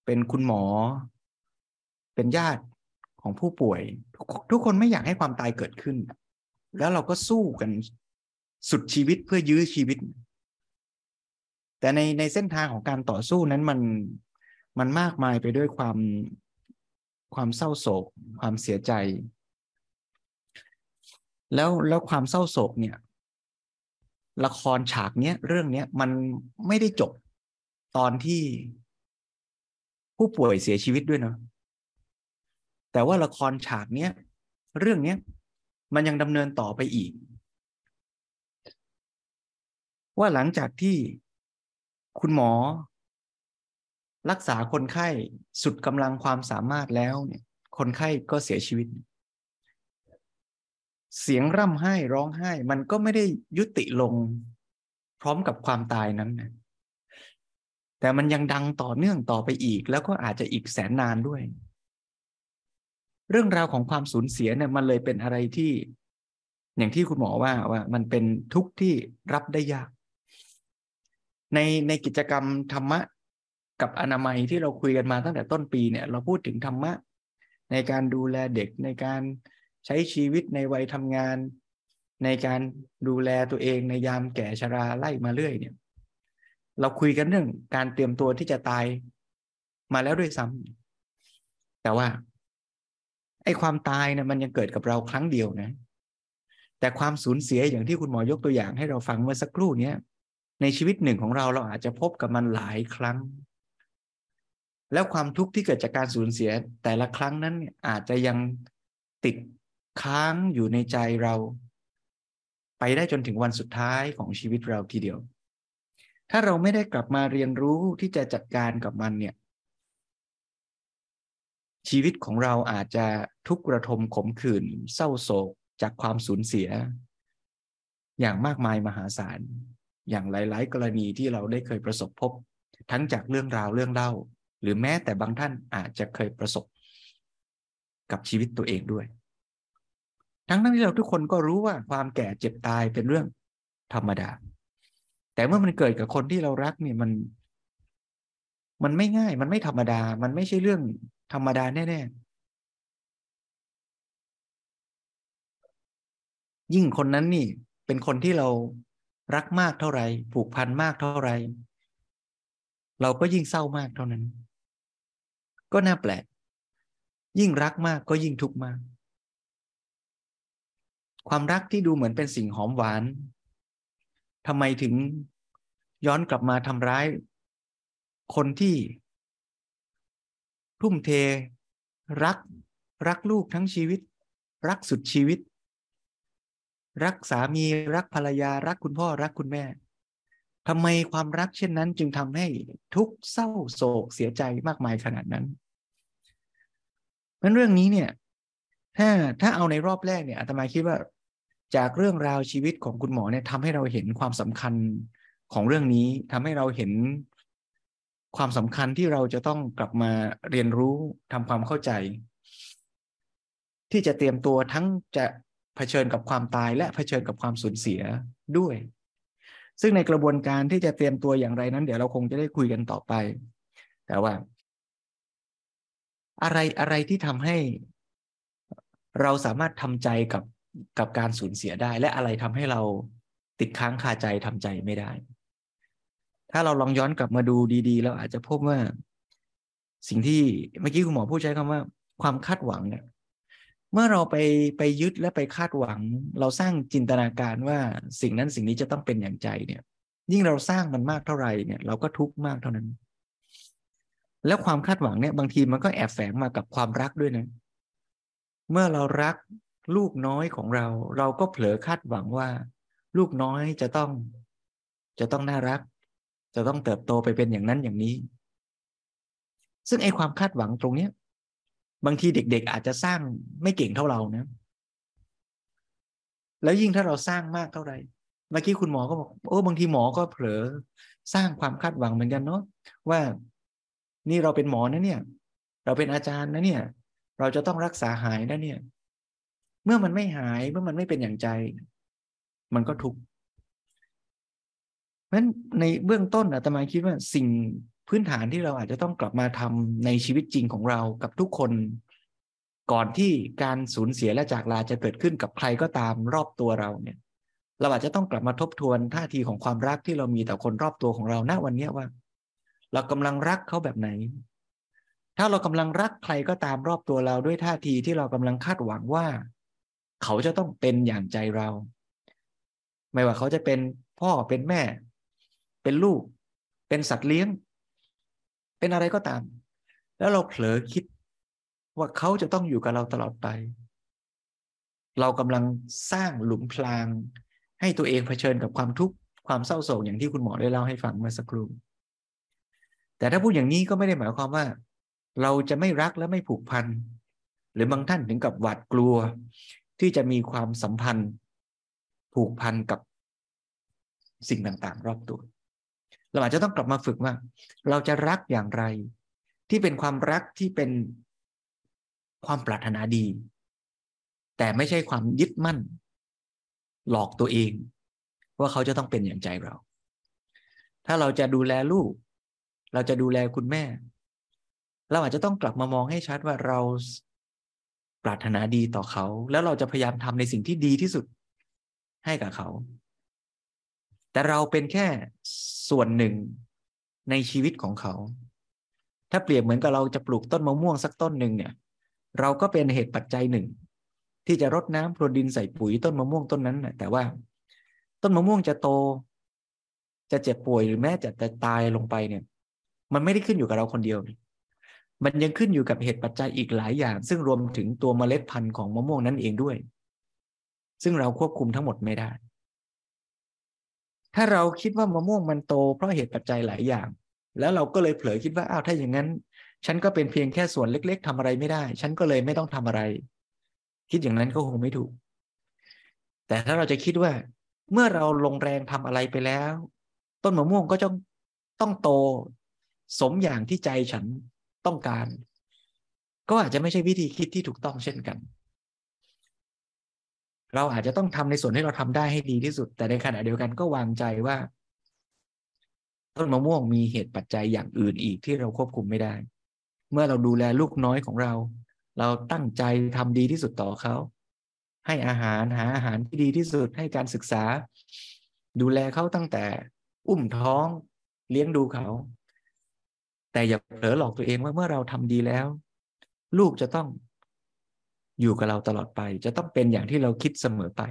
เป็นคุณหมอ เป็นญาติของผู้ป่วย ทุกคนไม่อยากให้ความตายเกิดขึ้น แล้วเราก็สู้กันสุดชีวิตเพื่อยื้อชีวิต แต่ในในเส้นทางของการต่อสู้นั้นมันมันมากมายไปด้วยความความเศร้าโศก ความเสียใจ แล้วแล้วความเศร้าโศกเนี่ย ละครฉากเนี้ยเรื่องเนี้ยมันไม่ได้จบตอนที่ผู้ป่วยเสียชีวิตด้วยเนาะแต่ว่าละครฉากเนี้ยเรื่องเนี้ยมันยังดำเนินต่อไปอีก ว่าหลังจากที่ คุณหมอ รักษาคนไข้สุดกำลังความสามารถแล้วเนี่ย คนไข้ก็เสียชีวิต เสียงร่ำไห้ร้องไห้ มันก็ไม่ได้ยุติลง พร้อมกับความตายนั้นนะแต่มันยังดังต่อเนื่องต่อไปอีก แล้วก็อาจจะอีกแสนนานด้วย เรื่องราวของความสูญเสียเนี่ยมันเลยเป็นอะไรที่ อย่างที่คุณหมอว่าว่ามันเป็นทุกข์ที่รับได้ยาก ในในกิจกรรมธรรมะกับอนามัยที่เราคุยกันมาตั้งแต่ต้นปีเนี่ย เราพูดถึงธรรมะ ในการดูแลเด็กในการใช้ชีวิตในวัยทำงาน ในการดูแลตัวเองในยามแก่ชราไล่มาเรื่อยเนี่ย เราคุยกันเรื่องการเตรียมตัวที่จะตายมาแล้วด้วยซ้ำแต่ว่าไอ้ความตายเนี่ยมันยังเกิดกับเราครั้งเดียวนะ แต่ความสูญเสียอย่างที่คุณหมอยกตัวอย่างให้เราฟังเมื่อสักครู่เนี้ย ในชีวิตหนึ่งของเราเราอาจจะพบกับมันหลายครั้ง แล้วความทุกข์ที่เกิดจากการสูญเสียแต่ละครั้งนั้นอาจจะยังติดค้างอยู่ในใจเรา ไปได้จนถึงวันสุดท้ายของชีวิตเราทีเดียว ถ้าเราไม่ได้กลับมาเรียนรู้ที่จะจัดการกับมันเนี่ย ชีวิตของเราอาจจะทุกข์ระทมขมขื่นเศร้าโศกจากความสูญเสีย อย่างมากมายมหาศาล อย่างหลาย ๆ กรณีที่เราได้เคยประสบพบ ทั้งจากเรื่องราวเรื่องเล่า หรือแม้แต่บางท่านอาจจะเคยประสบกับชีวิตตัวเองด้วย ทั้งนั้นที่เราทุกคนก็รู้ว่าความแก่เจ็บตายเป็นเรื่องธรรมดา แต่เมื่อมันเกิดกับคนที่เรารักเนี่ยมัน มันไม่ง่าย มันไม่ธรรมดา มันไม่ใช่เรื่องธรรมดาแน่ๆยิ่งคนนั้นนี่ เป็นคนที่เรา รักมากเท่าไหร่ผูกพันมากเท่าไหร่เราก็ยิ่งเศร้ามากเท่านั้น ก็น่าแปลก ยิ่งรักมากก็ยิ่งทุกข์มาก ความรักที่ดูเหมือนเป็นสิ่งหอมหวานทำไมถึงย้อนกลับมาทำร้าย คนที่ ทุ่มเท รัก รักลูกทั้งชีวิต รักสุดชีวิต รักสามีรักภรรยารักคุณพ่อรักคุณแม่ทำไมความรักเช่นนั้น จึงทำให้ทุกเศร้าโศกเสียใจมากมายขนาดนั้นนั้นเรื่องนี้เนี่ย ถ้าถ้าเอาในรอบแรกเนี่ยอาตมาคิดว่าจากเรื่องราวชีวิตของคุณหมอเนี่ยทำให้เราเห็นความสำคัญของเรื่องนี้ทำให้เราเห็นความสำคัญที่เราจะต้องกลับมาเรียนรู้ทำความเข้าใจ ที่จะเตรียมตัวทั้งจะ เผชิญกับความตายและเผชิญกับความสูญเสียด้วย ซึ่งในกระบวนการที่จะเตรียมตัวอย่างไรนั้น เดี๋ยวเราคงจะได้คุยกันต่อไป แต่ว่า อะไรอะไรที่ทำให้ เราสามารถทำใจกับกับการสูญเสียได้ และอะไรทำให้เราติดค้างคาใจทำใจไม่ได้ ถ้าเราลองย้อนกลับมาดูดีๆเราอาจจะพบว่า สิ่งที่เมื่อกี้คุณหมอพูดใช้คำว่า ความคาดหวังเนี่ย เมื่อเราไปไปยึดและไปคาดหวัง เราสร้างจินตนาการว่าสิ่งนั้นสิ่งนี้จะต้องเป็นอย่างใจเนี่ย ยิ่งเราสร้างมันมากเท่าไหร่เนี่ย เราก็ทุกข์มากเท่านั้น แล้วความคาดหวังเนี่ย บางทีมันก็แอบแฝงมากับความรักด้วยนะ เมื่อเรารักลูกน้อยของเรา เราก็เผลอคาดหวังว่า ลูกน้อยจะต้อง จะต้องน่ารัก จะต้องเติบโตไปเป็นอย่างนั้นอย่างนี้ ซึ่งไอ้ความคาดหวังตรงเนี้ย บางทีเด็ก ๆ อาจจะสร้างไม่เก่งเท่าเรานะ แล้วยิ่งถ้าเราสร้างมากเท่าไหร่เมื่อกี้คุณหมอก็บอกโอ้บางทีหมอก็เผลอสร้างความคาดหวังเหมือนกันเนาะว่านี่เราเป็นหมอนะเนี่ย เราเป็นอาจารย์นะเนี่ย เราจะต้องรักษาหายนะเนี่ย เมื่อมันไม่หายเมื่อมันไม่เป็นอย่างใจ มันก็ทุกข์เพราะฉะนั้นในเบื้องต้นอาตมาคิดว่าสิ่ง พื้นฐานที่เราอาจจะต้องกลับมาทำในชีวิตจริงของเรากับทุกคน ก่อนที่การสูญเสียและจากลาจะเกิดขึ้นกับใครก็ตามรอบตัวเราเนี่ย เราอาจจะต้องกลับมาทบทวนท่าทีของความรักที่เรามีต่อคนรอบตัวของเราณวันนี้ว่า เรากำลังรักเขาแบบไหน ถ้าเรากำลังรักใครก็ตามรอบตัวเราด้วยท่าทีที่เรากำลังคาดหวังว่า เขาจะต้องเป็นอย่างใจเรา ไม่ว่าเขาจะเป็นพ่อเป็นแม่ เป็นลูก เป็นสัตว์เลี้ยง เป็นอะไรก็ตาม แล้วเราเผลอคิดว่าเขาจะต้องอยู่กับเราตลอดไป เรากำลังสร้างหลุมพราง ให้ตัวเองเผชิญกับความทุกข์ความเศร้าโศกอย่างที่คุณหมอได้เล่าให้ฟังเมื่อสักครู่แต่ถ้าพูดอย่างนี้ก็ไม่ได้หมายความว่า เราจะไม่รักและไม่ผูกพันหรือบางท่านถึงกับหวาดกลัว ที่จะมีความสัมพันธ์ ผูกพันกับสิ่งต่างๆ รอบตัว เราอาจจะต้องกลับมาฝึกว่า เราจะรักอย่างไร ที่เป็นความรักที่เป็นความปรารถนาดี แต่ไม่ใช่ความยึดมั่น หลอกตัวเอง ว่าเขาจะต้องเป็นอย่างใจเรา ถ้าเราจะดูแลลูก เราจะดูแลคุณแม่ เราอาจจะต้องกลับมามองให้ชัดว่าเราปรารถนาดีต่อเขา แล้วเราจะพยายามทำในสิ่งที่ดีที่สุดให้กับเขา แต่เราเป็นแค่ ส่วนหนึ่งในชีวิตของเขา ถ้าเปรียบเหมือนกับเราจะปลูกต้นมะม่วงสักต้นหนึ่งเนี่ย เราก็เป็นเหตุปัจจัยหนึ่ง ที่จะรดน้ำพรวนดินใส่ปุ๋ยต้นมะม่วงต้นนั้นนะแต่ว่า ต้นมะม่วงจะโต จะเจ็บป่วยหรือแม้จะจะตายลงไปเนี่ย มันไม่ได้ขึ้นอยู่กับเราคนเดียว มันยังขึ้นอยู่กับเหตุปัจจัยอีกหลายอย่าง ซึ่งรวมถึงตัวเมล็ดพันธุ์ของมะม่วงนั้นเองด้วย ซึ่งเราควบคุมทั้งหมดไม่ได้ ถ้าเราคิดว่ามะม่วงมันโต เพราะเหตุปัจจัยหลายอย่าง แล้วเราก็เลยเผลอคิดว่าอ้าวถ้าอย่างนั้น ฉันก็เป็นเพียงแค่ส่วนเล็ก ๆทำอะไรไม่ได้ ฉันก็เลยไม่ต้องทำอะไร คิดอย่างนั้นก็คงไม่ถูก แต่ถ้าเราจะคิดว่า เมื่อเราลงแรงทำอะไรไปแล้ว ต้นมะม่วงก็จะต้องโต สมอย่างที่ใจฉันต้องการ ก็อาจจะไม่ใช่วิธีคิดที่ถูกต้องเช่นกัน เราอาจจะต้องทำในส่วนที่เราทำได้ให้ดีที่สุด แต่ในขณะเดียวกันก็วางใจว่า ต้นมะม่วงมีเหตุปัจจัยอย่างอื่นอีกที่เราควบคุมไม่ได้ เมื่อเราดูแลลูกน้อยของเรา เราตั้งใจทำดีที่สุดต่อเขาให้อาหารหาอาหารที่ดีที่สุดให้การศึกษา ดูแลเขาตั้งแต่ อุ้มท้องเลี้ยงดูเขา แต่อย่าเผลอหลอกตัวเองว่าเมื่อเราทำดีแล้ว ลูกจะต้อง อยู่กับเราตลอดไป จะต้องเป็นอย่างที่เราคิดเสมอไป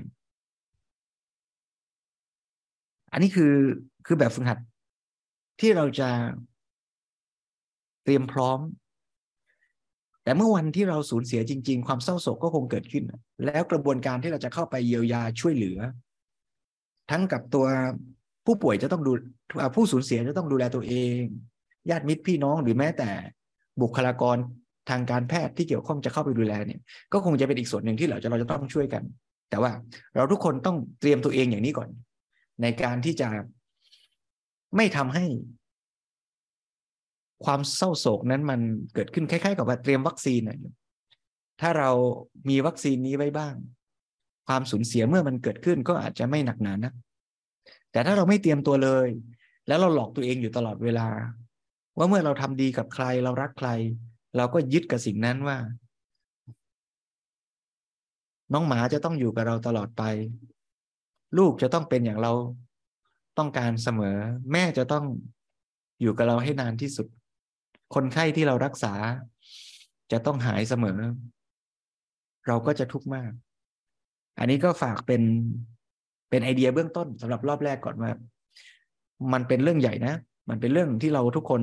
อันนี้คือคือแบบฝึกหัดที่เราจะเตรียมพร้อม แต่เมื่อวันที่เราสูญเสียจริง ๆ ความเศร้าโศกก็คงเกิดขึ้น แล้วกระบวนการที่เราจะเข้าไปเยียวยาช่วยเหลือ ทั้งกับตัวผู้ป่วยจะต้องดูผู้สูญเสียจะต้องดูแลตัวเอง ญาติมิตรพี่น้องหรือแม้แต่บุคลากร ทางการแพทย์ที่เกี่ยวข้องจะเข้าไปดูแลเนี่ย ก็คงจะเป็นอีกส่วนหนึ่งที่เราจะเราจะต้องช่วยกัน แต่ว่าเราทุกคนต้องเตรียมตัวเองอย่างนี้ก่อน ในการที่จะไม่ทำให้ ความเศร้าโศกนั้นมันเกิดขึ้นคล้ายๆ กับว่าเตรียมวัคซีนนะถ้าเรามีวัคซีนนี้ไว้บ้าง ความสูญเสียเมื่อมันเกิดขึ้นก็อาจจะไม่หนักหนานะแต่ถ้าเราไม่เตรียมตัวเลย แล้วเราหลอกตัวเองอยู่ตลอดเวลา ว่าเมื่อเราทำดีกับใครเรารักใคร เราก็ยึดกับสิ่งนั้นว่า น้องหมาจะต้องอยู่กับเราตลอดไป ลูกจะต้องเป็นอย่างเราต้องการเสมอ แม่จะต้องอยู่กับเราให้นานที่สุด คนไข้ที่เรารักษา จะต้องหายเสมอ เราก็จะทุกข์มาก อันนี้ก็ฝากเป็นเป็นไอเดียเบื้องต้นสำหรับรอบแรกก่อนว่ามันเป็นเรื่องใหญ่นะ มันเป็นเรื่องที่เราทุกคน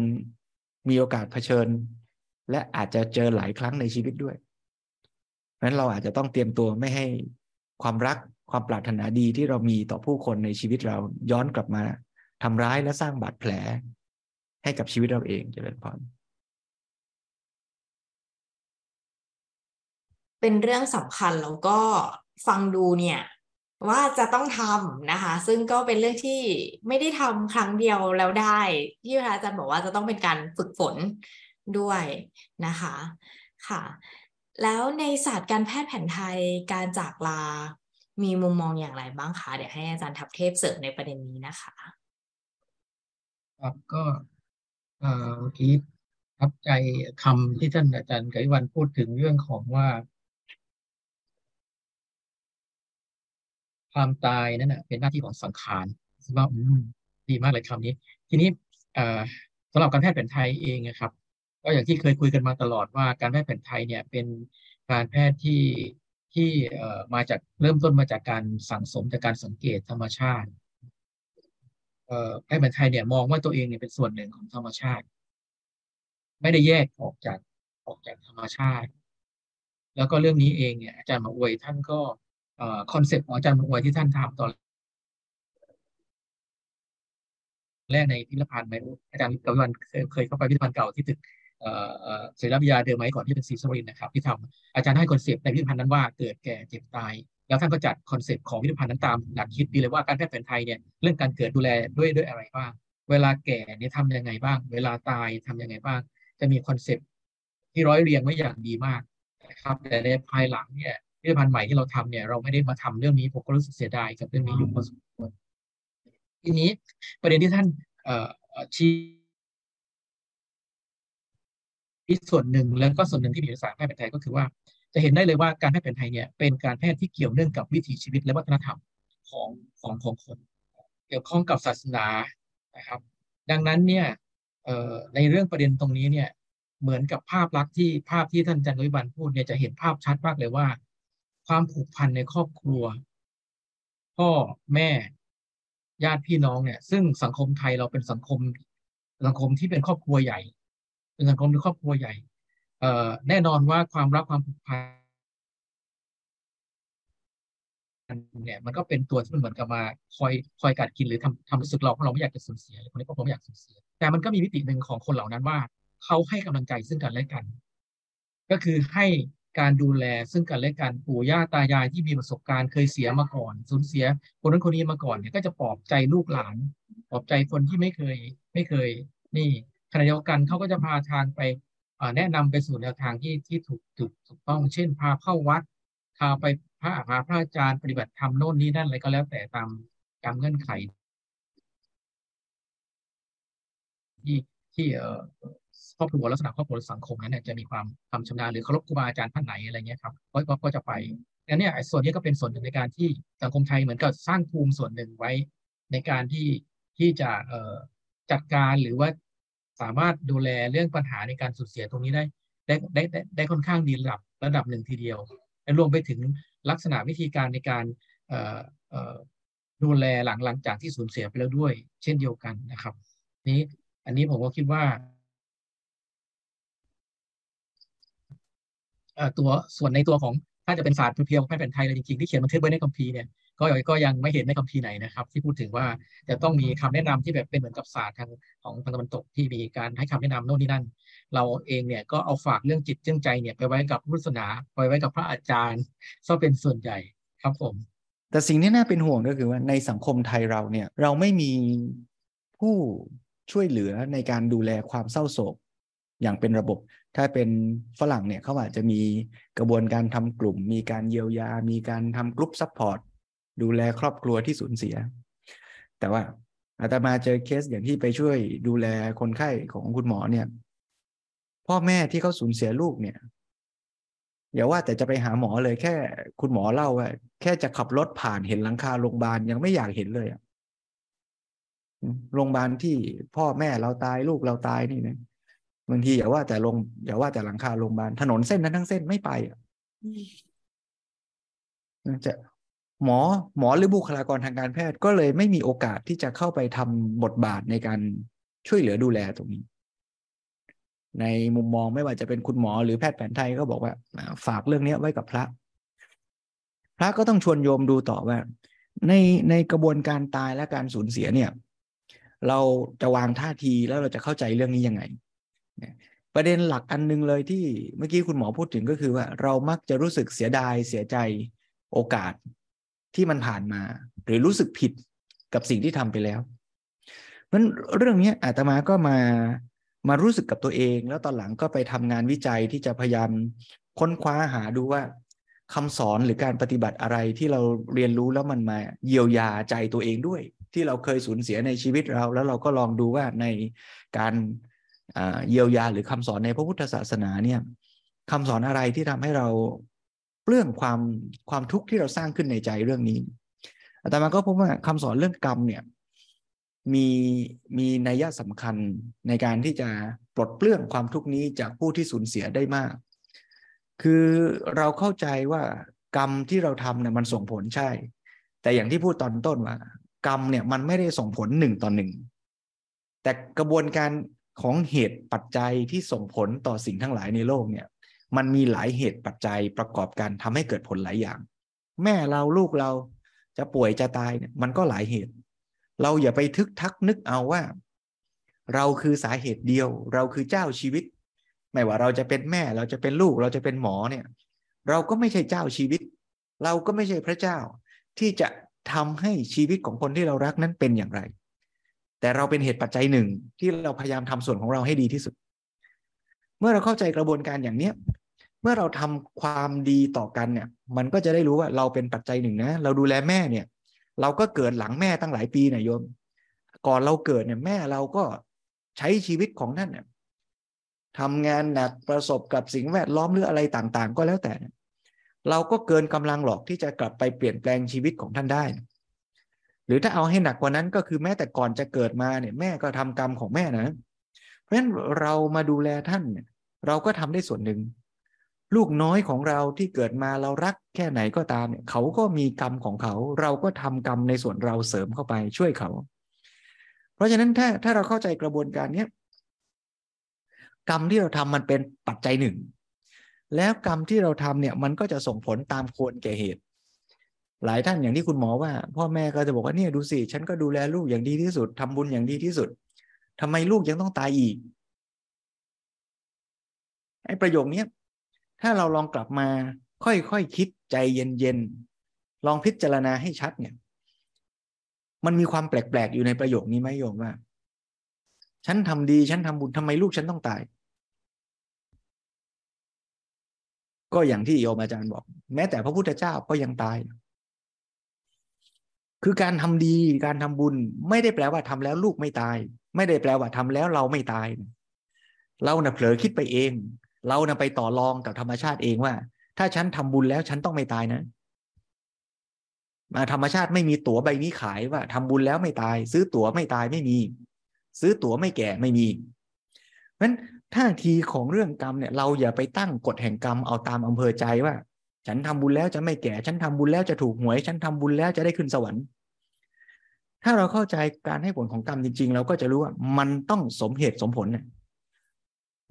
มีโอกาสเผชิญ และอาจจะเจอหลายครั้งในชีวิตด้วยเพราะนั้นเราอาจจะต้องเตรียมตัวไม่ให้ความรักความปรารถนาดีที่เรามีต่อผู้คนในชีวิตเราย้อนกลับมาทำร้ายและสร้างบาดแผล ให้กับชีวิตเราเองจเจริญพรเป็นเรื่องสำคัญแล้วก็ฟังดูเนี่ยว่าจะต้องทำนะคะ ซึ่งก็เป็นเรื่องที่ไม่ได้ทำครั้งเดียวแล้วได้ ที่พระอาจารย์บอกว่าจะต้องเป็นการฝึกฝน ด้วยนะคะค่ะ แล้วในศาสตร์การแพทย์แผนไทยการจากลา มีมุมมองอย่างไรบ้างคะเดี๋ยวให้อาจารย์ทับเทพเสริมในประเด็นนี้นะคะครับก็เมื่อกี้ทับใจคำที่ท่านอาจารย์ไกวันพูดถึงเรื่องของว่า ความตายนั่นนะเป็นหน้าที่ของสังขารว่าดีมากเลยคำนี้ ทีนี้สำหรับการแพทย์แผนไทยเองนะครับ ก็อย่างที่เคยคุยกันมาตลอดว่าการแพทย์แผนไทยเนี่ยเป็นการแพทย์ที่ที่มาจากเริ่มต้นมาจากการสั่งสมจากการสังเกตธรรมชาติแพทย์แผนไทยเนี่ยมองว่าตัวเองเนี่ยเป็นส่วนหนึ่งของธรรมชาติ ไม่ได้แยกออกจากออกจากธรรมชาติ แล้วก็เรื่องนี้เองเนี่ยอาจารย์มาอวยท่านก็คอนเซปต์ของอาจารย์มวยที่ท่านทำตอนแรกในพิพิธภัณฑ์ไหมอาจารย์กำลังเคยเข้าไปพิพิธภัณฑ์เก่าที่ตึก ศิลปวิทยาเดิมไหมก่อนที่เป็นซีซรินนะครับที่ทำอาจารย์ให้คอนเซปต์ในพิพิธภัณฑ์นั้นว่าเกิดแก่เจ็บตาย แล้วท่านก็จัด concept ของพิพิธภัณฑ์นั้นตามหลักคิดดีเลยว่าการแพทย์แผนไทยเนี่ยเรื่องการเกิดดูแลด้วยด้วยอะไรบ้างเวลาแก่เนี่ยทำยังไงบ้าง เวลาตายทำยังไงบ้าง จะมี concept ที่ร้อยเรียงไว้อย่างดีมากนะครับแต่ในภายหลังเนี่ยพิพิธภัณฑ์ใหม่ที่เราทำเนี่ยเราไม่ได้มาทำเรื่องนี้ผมก็รู้สึกเสียดายกับเรื่องนี้อยู่พอสมควรทีนี้ประเด็นที่ท่านชี้ ส่วนหนึ่งแล้วก็ส่วนหนึ่งที่มีศาสตร์แพทย์แผนไทยก็คือว่า จะเห็นได้เลยว่าการแพทย์แผนไทยเนี่ยเป็นการแพทย์ที่เกี่ยวเนื่องกับวิถีชีวิตและวัฒนธรรมของของของคน เกี่ยวข้องกับศาสนานะครับ ดังนั้นเนี่ยในเรื่องประเด็นตรงนี้เนี่ยเหมือนกับภาพลักษณ์ที่ภาพที่ท่านจันทวิบันพูดเนี่ยจะเห็นภาพชัดมากเลยว่า ความผูกพันในครอบครัว พ่อแม่ญาติพี่น้องเนี่ย ซึ่งสังคมไทยเราเป็นสังคมสังคมที่เป็นครอบครัวใหญ่ เป็นสังคมที่ครอบครัวใหญ่เอแน่นอนว่าความรักความผูกพันเนี่ยมันก็เป็นตัวที่มันเหมือนกับมาคอยคอยกัดกินหรือทำทำรู้สึกเราเพราะเราไม่อยากจะสูญเสียคนนี้ก็ผมไม่อยากสูญเสีย แต่มันก็มีมิติหนึ่งของคนเหล่านั้นว่า เขาให้กำลังใจซึ่งกันและกัน ก็คือให้การดูแลซึ่งกันและกันปู่ย่าตายายที่มีประสบการณ์เคยเสียมาก่อนสูญเสีย คนนั้นคนนี้มาก่อนเนี่ยก็จะปลอบใจลูกหลานปลอบใจคนที่ไม่เคยไม่เคย นี่ ขณะเดียวกันเขาก็จะพาทางไปแนะนำไปสู่แนวทางที่ที่ถูกถูกถูกต้อง เช่น พาเข้าวัดพาไปพระพาพระอาจารย์ปฏิบัติธรรมโน่นนี่นั่นอะไรก็แล้วแต่ตามตามเงื่อนไข ที่ที่ครอบครัวลักษณะครอบครัวสังคมนั้นจะมีความความชำนาญหรือเคารพครูบาอาจารย์ท่านไหนอะไรเงี้ยครับก็ก็จะไปงั้นเนี่ยส่วนนี้ก็เป็นส่วนหนึ่งในการที่สังคมไทยเหมือนกับสร้างภูมิส่วนหนึ่งไว้ ในการที่ที่จะจัดการหรือว่า สามารถดูแลเรื่องปัญหาในการสูญเสียตรงนี้ได้ได้ได้ได้ค่อนข้างดีระดับระดับหนึ่งทีเดียวและรวมไปถึงลักษณะวิธีการในการดูแลหลังหลังจากที่สูญเสียไปแล้วด้วย เช่นเดียวกันนะครับ นี้อันนี้ผมก็คิดว่าตัวส่วนในตัวของถ้าจะเป็นศาสตร์เพียวแพทย์แผนไทยเลยจริงๆที่เขียนบันทึกไว้ในคัมภีร์เนี่ย ก็ก็ยังไม่เห็นในคัมภีร์ไหนนะครับ ที่พูดถึงว่าจะต้องมีคำแนะนำที่แบบเป็นเหมือนกับศาสตร์ทางของทางตะวันตกที่มีการให้คำแนะนำโน่นนี่นั่น เราเองเนี่ยก็เอาฝากเรื่องจิตเรื่องใจเนี่ยไปไว้กับพุทธศาสนาไปไว้กับพระอาจารย์ซะเป็นส่วนใหญ่ครับผม แต่สิ่งที่น่าเป็นห่วงก็คือว่าในสังคมไทยเราเนี่ยเราไม่มีผู้ช่วยเหลือในการดูแลความเศร้าโศกอย่างเป็นระบบ ถ้าเป็นฝรั่งเนี่ยเขาอาจจะมีกระบวนการทำกลุ่ม มีการเยียวยา มีการทำกลุ่ม support ดูแลครอบครัวที่สูญเสีย แต่ว่าอาตมาเจอเคสอย่างที่ไปช่วยดูแลคนไข้ของคุณหมอเนี่ย พ่อแม่ที่เขาสูญเสียลูกเนี่ยอย่าว่าแต่จะไปหาหมอเลยแค่ คุณหมอเล่าว่าแค่จะขับรถผ่านเห็นหลังคาโรงพยาบาลยังไม่อยากเห็นเลยอะโรงพยาบาลที่พ่อแม่เราตายลูกเราตายนี่นะบางทีอย่าว่าแต่ลงอย่าว่าแต่หลังคาโรงพยาบาลถนนเส้นนั้นทั้งเส้นไม่ไปอะจะ หมอหมอหรือบุคลากรทางการแพทย์ก็เลยไม่มีโอกาสที่จะเข้าไปทำบทบาทในการช่วยเหลือดูแลตรงนี้ ในมุมมองไม่ว่าจะเป็นคุณหมอหรือแพทย์แผนไทยก็บอกว่า ฝากเรื่องนี้ไว้กับพระ พระก็ต้องชวนโยมดูต่อว่า ในในกระบวนการตายและการสูญเสียเนี่ย เราจะวางท่าทีแล้วเราจะเข้าใจเรื่องนี้ยังไง ประเด็นหลักอันนึงเลยที่เมื่อกี้คุณหมอพูดถึงก็คือว่า เรามักจะรู้สึกเสียดายเสียใจโอกาส ที่มันผ่านมา หรือรู้สึกผิดกับสิ่งที่ทำไปแล้วเพราะเรื่องนี้อาตมาก็มามารู้สึกกับตัวเอง แล้วตอนหลังก็ไปทำงานวิจัยที่จะพยายามค้นคว้าหาดูว่าคำสอนหรือการปฏิบัติอะไรที่เราเรียนรู้แล้วมันมาเยียวยาใจตัวเองด้วย ที่เราเคยสูญเสียในชีวิตเรา แล้วเราก็ลองดูว่าในการเยียวยาหรือคำสอนในพระพุทธศาสนาเนี่ยคำสอนอะไรที่ทำให้เรา เปลื้องความความทุกข์ที่เราสร้างขึ้นในใจเรื่องนี้อาตมาก็พบว่าคำสอนเรื่องกรรมเนี่ยมีมีนัยสำคัญในการที่จะปลดเปลื้องความทุกข์นี้จากผู้ที่สูญเสียได้มาก คือเราเข้าใจว่ากรรมที่เราทำเนี่ยมันส่งผลใช่ แต่อย่างที่พูดตอนต้นว่า กรรมเนี่ยมันไม่ได้ส่งผลหนึ่งต่อหนึ่งแต่กระบวนการของเหตุปัจจัยที่ส่งผลต่อสิ่งทั้งหลายในโลกเนี่ย มันมีหลายเหตุปัจจัยประกอบกันทำให้เกิดผลหลายอย่าง แม่เราลูกเราจะป่วยจะตายเนี่ยมันก็หลายเหตุ เราอย่าไปทึกทักนึกเอาว่า เราคือสาเหตุเดียว เราคือเจ้าชีวิต ไม่ว่าเราจะเป็นแม่เราจะเป็นลูกเราจะเป็นหมอเนี่ย เราก็ไม่ใช่เจ้าชีวิต เราก็ไม่ใช่พระเจ้า ที่จะทำให้ชีวิตของคนที่เรารักนั้นเป็นอย่างไร แต่เราเป็นเหตุปัจจัยหนึ่งที่เราพยายามทำส่วนของเราให้ดีที่สุด เมื่อเราเข้าใจกระบวนการอย่างเนี้ย เมื่อเราทำความดีต่อกันเนี่ย มันก็จะได้รู้ว่าเราเป็นปัจจัยหนึ่งนะ เราดูแลแม่เนี่ย เราก็เกิดหลังแม่ตั้งหลายปีนะโยม ก่อนเราเกิดเนี่ยแม่เราก็ใช้ชีวิตของท่านเนี่ยทำงานหนักประสบกับสิ่งแวดล้อมหรืออะไรต่างๆ ก็แล้วแต่ เราก็เกินกำลังหรอกที่จะกลับไปเปลี่ยนแปลงชีวิตของท่านได้ หรือถ้าเอาให้หนักกว่านั้นก็คือแม้แต่ก่อนจะเกิดมาเนี่ยแม่ก็ทำกรรมของแม่นะ เพราะฉะนั้นเรามาดูแลท่านเนี่ยเราก็ทำได้ส่วนหนึ่ง ลูกน้อยของเราที่เกิดมาเรารักแค่ไหนก็ตามเนี่ยเขาก็มีกรรมของเขา เราก็ทำกรรมในส่วนเราเสริมเข้าไปช่วยเขา เพราะฉะนั้นถ้าถ้าเราเข้าใจกระบวนการเนี้ยกรรมที่เราทำมันเป็นปัจจัยหนึ่ง แล้วกรรมที่เราทำเนี่ยมันก็จะส่งผลตามควรแก่เหตุ หลายท่านอย่างที่คุณหมอว่า พ่อแม่ก็จะบอกว่าเนี่ยดูสิฉันก็ดูแลลูกอย่างดีที่สุดทำบุญอย่างดีที่สุดทำไมลูกยังต้องตายอีกไอ้ประโยคนี้ ถ้าเราลองกลับมาค่อยๆคคิดใจเย็นๆลองพิจารณาให้ชัดเนี่ย มันมีความแปลกๆอยู่ในประโยคนี้ไหมโยมว่า ฉันทำดีฉันทำบุญทำไมลูกฉันต้องตาย ก็อย่างที่โยมอาจารย์บอก แม้แต่พระพุทธเจ้าก็ยังตาย คือการทำดีการทำบุญ ไม่ได้แปลว่าทำแล้วลูกไม่ตาย ไม่ได้แปลว่าทำแล้วเราไม่ตาย เราเน่ะเผลอคิดไปเอง เรานะไปต่อรองกับธรรมชาติเองว่า ถ้าฉันทำบุญแล้วฉันต้องไม่ตายนะมาธรรมชาติไม่มีตั๋วใบนี้ขายว่าทำบุญแล้วไม่ตาย ซื้อตั๋วไม่ตายไม่มี ซื้อตั๋วไม่แก่ไม่มีเพราะฉะนั้นท่าทีของเรื่องกรรมเนี่ยเราอย่าไปตั้งกฎแห่งกรรมเอาตามอำเภอใจว่า ฉันทำบุญแล้วจะไม่แก่ ฉันทำบุญแล้วจะถูกหวย ฉันทำบุญแล้วจะได้ขึ้นสวรรค์ถ้าเราเข้าใจการให้ผลของกรรมจริง ๆ เราก็จะรู้ว่ามันต้องสมเหตุสมผลเนี่ย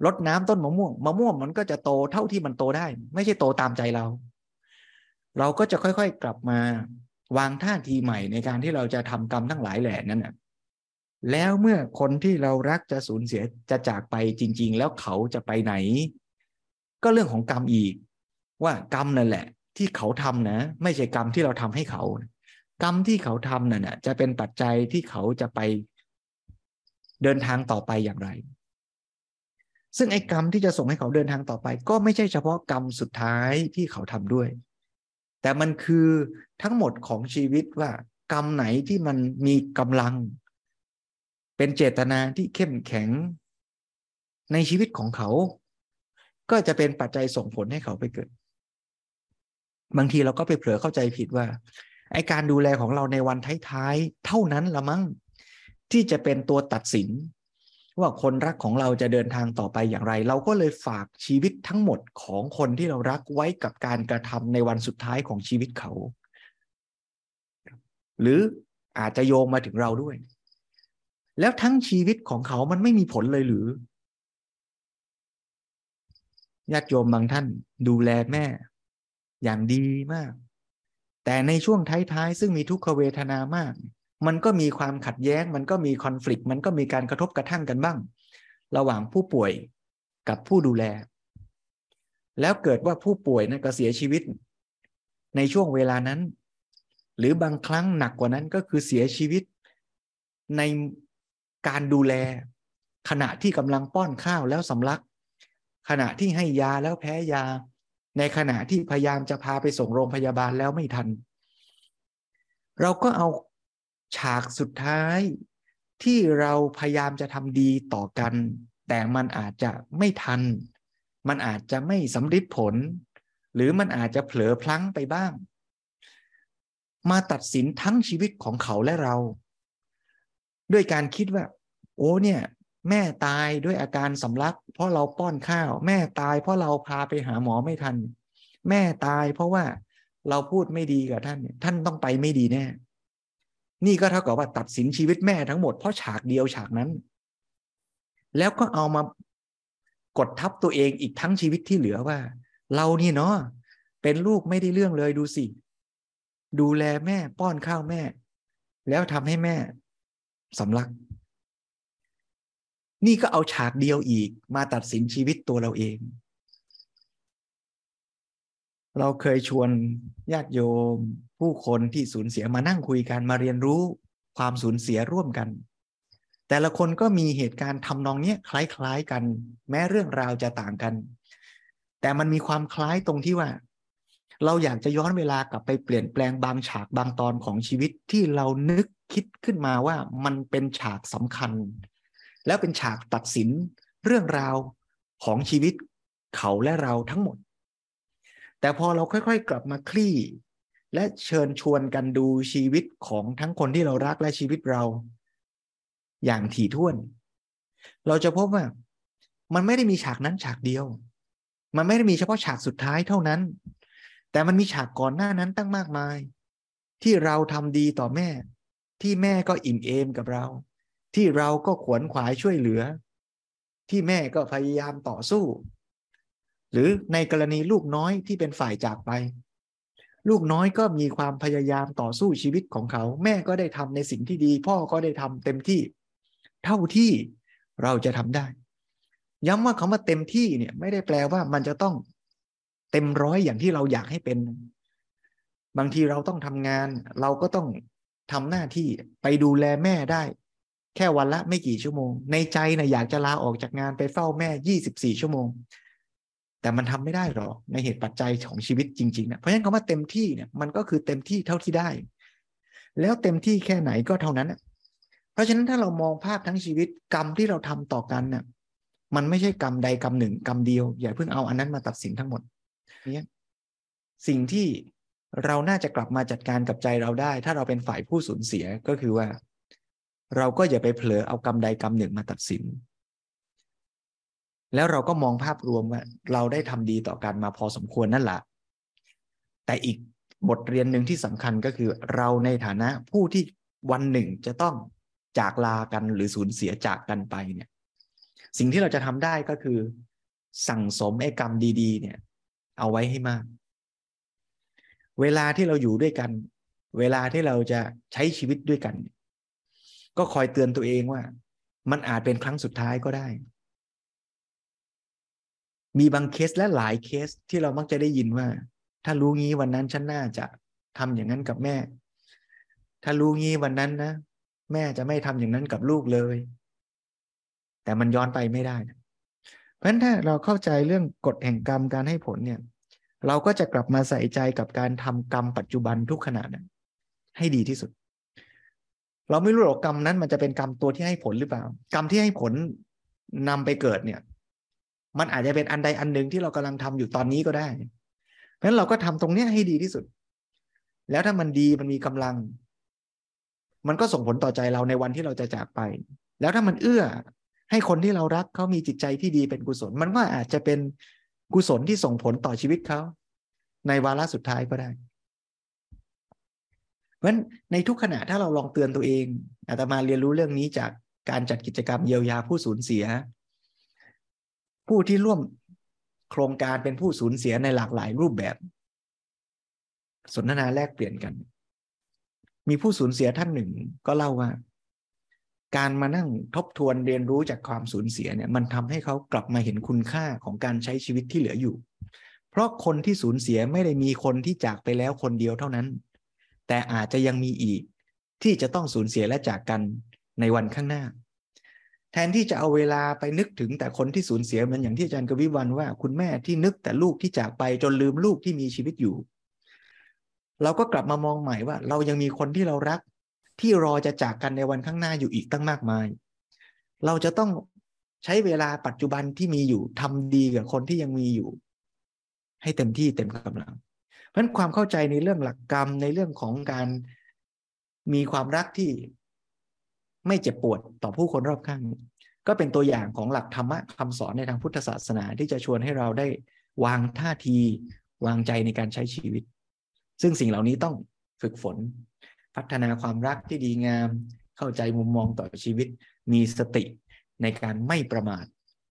รดน้ำต้นมะม่วงมะม่วงมันก็จะโตเท่าที่มันโตได้ ไม่ใช่โตตามใจเรา เราก็จะค่อยๆกลับมาวางท่าทีใหม่ในการที่เราจะทำกรรมทั้งหลายแหล่นั้นนะแล้วเมื่อคนที่เรารักจะสูญเสียจะจากไปจริง ๆ แล้วเขาจะไปไหน ก็เรื่องของกรรมอีก ว่ากรรมนั่นแหละ ที่เขาทำนะ ไม่ใช่กรรมที่เราทำให้เขา กรรมที่เขาทำนั่นนะจะเป็นปัจจัยที่เขาจะไปเดินทางต่อไปอย่างไร ซึ่งไอ้กรรมที่จะส่งให้เขาเดินทางต่อไป ก็ไม่ใช่เฉพาะกรรมสุดท้ายที่เขาทำด้วย แต่มันคือทั้งหมดของชีวิตว่ากรรมไหนที่มันมีกำลัง เป็นเจตนาที่เข้มแข็ง ในชีวิตของเขา ก็จะเป็นปัจจัยส่งผลให้เขาไปเกิด บางทีเราก็ไปเผลอเข้าใจผิดว่าไอการดูแลของเราในวันท้ายๆ เท่านั้นละมั้งที่จะเป็นตัวตัดสิน ว่าคนรักของเราจะเดินทางต่อไปอย่างไร เราก็เลยฝากชีวิตทั้งหมดของคนที่เรารักไว้กับการกระทำในวันสุดท้ายของชีวิตเขา หรืออาจจะโยงมาถึงเราด้วย แล้วทั้งชีวิตของเขามันไม่มีผลเลยหรือญาติโยมบางท่านดูแลแม่ อย่างดีมาก แต่ในช่วงท้ายๆ ซึ่งมีทุกขเวทนามาก มันก็มีความขัดแย้ง มันก็มีคอน FLICT มันก็มีการกระทบกระทั่งกันบ้าง ระหว่างผู้ป่วยกับผู้ดูแล แล้วเกิดว่าผู้ป่วยนะั้นก็เสียชีวิต ในช่วงเวลานั้น หรือบางครั้งหนักกว่านั้นก็คือเสียชีวิต ในการดูแล ขณะที่กำลังป้อนข้าวแล้วสำลัก ขณะที่ให้ยาแล้วแพ้ยา ในขณะที่พยายามจะพาไปส่งโรงพยาบาลแล้วไม่ทัน เราก็เอา ฉากสุดท้ายที่เราพยายามจะทำดีต่อกัน แต่มันอาจจะไม่ทัน มันอาจจะไม่สำเร็จผล หรือมันอาจจะเผลอพลั้งไปบ้าง มาตัดสินทั้งชีวิตของเขาและเรา ด้วยการคิดว่า โอ้เนี่ย แม่ตายด้วยอาการสำลัก เพราะเราป้อนข้าว แม่ตายเพราะเราพาไปหาหมอไม่ทัน แม่ตายเพราะว่าเราพูดไม่ดีกับท่าน ท่านต้องไปไม่ดีแน่ นี่ก็เท่ากับว่าตัดสินชีวิตแม่ทั้งหมดเพราะฉากเดียวฉากนั้น แล้วก็เอามากดทับตัวเองอีกทั้งชีวิตที่เหลือว่า เรานี่เนาะเป็นลูกไม่ได้เรื่องเลยดูสิ ดูแลแม่ป้อนข้าวแม่ แล้วทำให้แม่สำลัก นี่ก็เอาฉากเดียวอีกมาตัดสินชีวิตตัวเราเอง เราเคยชวนญาติโยม ผู้คนที่สูญเสียมานั่งคุยกันมาเรียนรู้ความสูญเสียร่วมกัน แต่ละคนก็มีเหตุการณ์ทำนองนี้คล้าย ๆกัน แม้เรื่องราวจะต่างกัน แต่มันมีความคล้ายตรงที่ว่า เราอยากจะย้อนเวลากลับไปเปลี่ยนแปลงบางฉากบางตอนของชีวิตที่เรานึกคิดขึ้นมาว่ามันเป็นฉากสำคัญ แล้วเป็นฉากตัดสินเรื่องราวของชีวิตเขาและเราทั้งหมด แต่พอเราค่อยๆ กลับมาคลี่ และเชิญชวนกันดูชีวิตของทั้งคนที่เรารักและชีวิตเรา อย่างถี่ถ้วน เราจะพบว่า มันไม่ได้มีฉากนั้นฉากเดียว มันไม่ได้มีเฉพาะฉากสุดท้ายเท่านั้น แต่มันมีฉากก่อนหน้านั้นตั้งมากมาย ที่เราทำดีต่อแม่ ที่แม่ก็อิ่มเอมกับเรา ที่เราก็ขวนขวายช่วยเหลือ ที่แม่ก็พยายามต่อสู้ หรือในกรณีลูกน้อยที่เป็นฝ่ายจากไป ลูกน้อยก็มีความพยายามต่อสู้ชีวิตของเขา แม่ก็ได้ทำในสิ่งที่ดี พ่อก็ได้ทำเต็มที่ เท่าที่เราจะทำได้ ย้ำว่าเขามาเต็มที่เนี่ยไม่ได้แปลว่ามันจะต้องเต็มร้อยอย่างที่เราอยากให้เป็น บางทีเราต้องทำงาน เราก็ต้องทำหน้าที่ไปดูแลแม่ได้ แค่วันละไม่กี่ชั่วโมง ในใจนะอยากจะลาออกจากงานไปเฝ้าแม่ยี่สิบสี่ชั่วโมง แต่มันทำไม่ได้หรอกในเหตุปัจจัยของชีวิตจริงๆนะเพราะฉะนั้นคำว่าเต็มที่เนี่ยมันก็คือเต็มที่เท่าที่ได้ แล้วเต็มที่แค่ไหนก็เท่านั้นเพราะฉะนั้นถ้าเรามองภาพทั้งชีวิตกรรมที่เราทำต่อกันเนี่ยมันไม่ใช่กรรมใดกรรมหนึ่งกรรมเดียว อย่าเพิ่งเอาอันนั้นมาตัดสินทั้งหมดเนี่ยสิ่งที่เราน่าจะกลับมาจัดการกับใจเราได้ ถ้าเราเป็นฝ่ายผู้สูญเสียก็คือว่า เราก็อย่าไปเผลอเอากรรมใดกรรมหนึ่งมาตัดสิน แล้วเราก็มองภาพรวมว่าเราได้ทำดีต่อกันมาพอสมควรนั่นแหละแต่อีกบทเรียนหนึ่งที่สำคัญก็คือเราในฐานะผู้ที่วันหนึ่งจะต้องจากลากันหรือสูญเสียจากกันไปเนี่ย สิ่งที่เราจะทำได้ก็คือ สั่งสมไอ้กรรมดี ๆ เนี่ย เอาไว้ให้มาก เวลาที่เราอยู่ด้วยกัน เวลาที่เราจะใช้ชีวิตด้วยกัน ก็คอยเตือนตัวเองว่า มันอาจเป็นครั้งสุดท้ายก็ได้ มีบางเคสและหลายเคสที่เรามักจะได้ยินว่า ถ้ารู้งี้วันนั้นฉันน่าจะทำอย่างนั้นกับแม่ ถ้ารู้งี้วันนั้นนะแม่จะไม่ทำอย่างนั้นกับลูกเลย แต่มันย้อนไปไม่ได้ เพราะฉะนั้นถ้าเราเข้าใจเรื่องกฎแห่งกรรมการให้ผลเนี่ย เราก็จะกลับมาใส่ใจกับการทำกรรมปัจจุบันทุกขณะนั้นให้ดีที่สุด เราไม่รู้หรอกกรรมนั้นมันจะเป็นกรรมตัวที่ให้ผลหรือเปล่า กรรมที่ให้ผลนำไปเกิดเนี่ย มันอาจจะเป็นอันใดอันหนึ่งที่เรากำลังทำอยู่ตอนนี้ก็ได้เพราะฉะนั้นเราก็ทำตรงเนี้ยให้ดีที่สุด แล้วถ้ามันดีมันมีกำลัง มันก็ส่งผลต่อใจเราในวันที่เราจะจากไป แล้วถ้ามันเอื้อให้คนที่เรารักเขามีจิตใจที่ดีเป็นกุศล มันก็อาจจะเป็นกุศลที่ส่งผลต่อชีวิตเขาในวาระสุดท้ายก็ได้ เพราะฉะนั้นในทุกขณะถ้าเราลองเตือนตัวเองอาตมาเรียนรู้เรื่องนี้จากการจัดกิจกรรมเยียวยาผู้สูญเสีย ผู้ที่ร่วมโครงการเป็นผู้สูญเสียในหลากหลายรูปแบบ สนทนาแลกเปลี่ยนกัน มีผู้สูญเสียท่านหนึ่งก็เล่าว่า การมานั่งทบทวนเรียนรู้จากความสูญเสียเนี่ย มันทำให้เขากลับมาเห็นคุณค่าของการใช้ชีวิตที่เหลืออยู่ เพราะคนที่สูญเสียไม่ได้มีคนที่จากไปแล้วคนเดียวเท่านั้น แต่อาจจะยังมีอีกที่จะต้องสูญเสียและจากกันในวันข้างหน้า แทนที่จะเอาเวลาไปนึกถึงแต่คนที่สูญเสียมันอย่างที่อาจารย์กวิวันว่า คุณแม่ที่นึกแต่ลูกที่จากไปจนลืมลูกที่มีชีวิตอยู่ เราก็กลับมามองใหม่ว่า เรายังมีคนที่เรารัก ที่รอจะจากกันในวันข้างหน้าอยู่อีกตั้งมากมาย เราจะต้องใช้เวลาปัจจุบันที่มีอยู่ทำดีกับคนที่ยังมีอยู่ ให้เต็มที่เต็มกำลัง เพราะฉะนั้นความเข้าใจในเรื่องหลักกรรมในเรื่องของการมีความรักที่ ไม่เจ็บปวดต่อผู้คนรอบข้าง ก็เป็นตัวอย่างของหลักธรรมะคำสอนในทางพุทธศาสนาที่จะชวนให้เราได้วางท่าที วางใจในการใช้ชีวิต ซึ่งสิ่งเหล่านี้ต้องฝึกฝน พัฒนาความรักที่ดีงาม เข้าใจมุมมองต่อชีวิต มีสติในการไม่ประมาท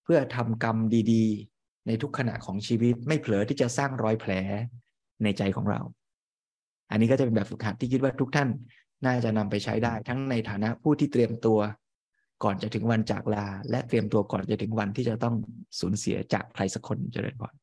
เพื่อทำกรรมดีๆ ในทุกขณะของชีวิต ไม่เผลอที่จะสร้างรอยแผลในใจของเรา อันนี้ก็จะเป็นแบบฝึกหัดที่คิดว่าทุกท่าน น่าจะนำไปใช้ได้ทั้งในฐานะผู้ที่เตรียมตัว ก่อนจะถึงวันจากลา และเตรียมตัวก่อนจะถึงวันที่จะต้องสูญเสียจากใครสักคนเจริญพร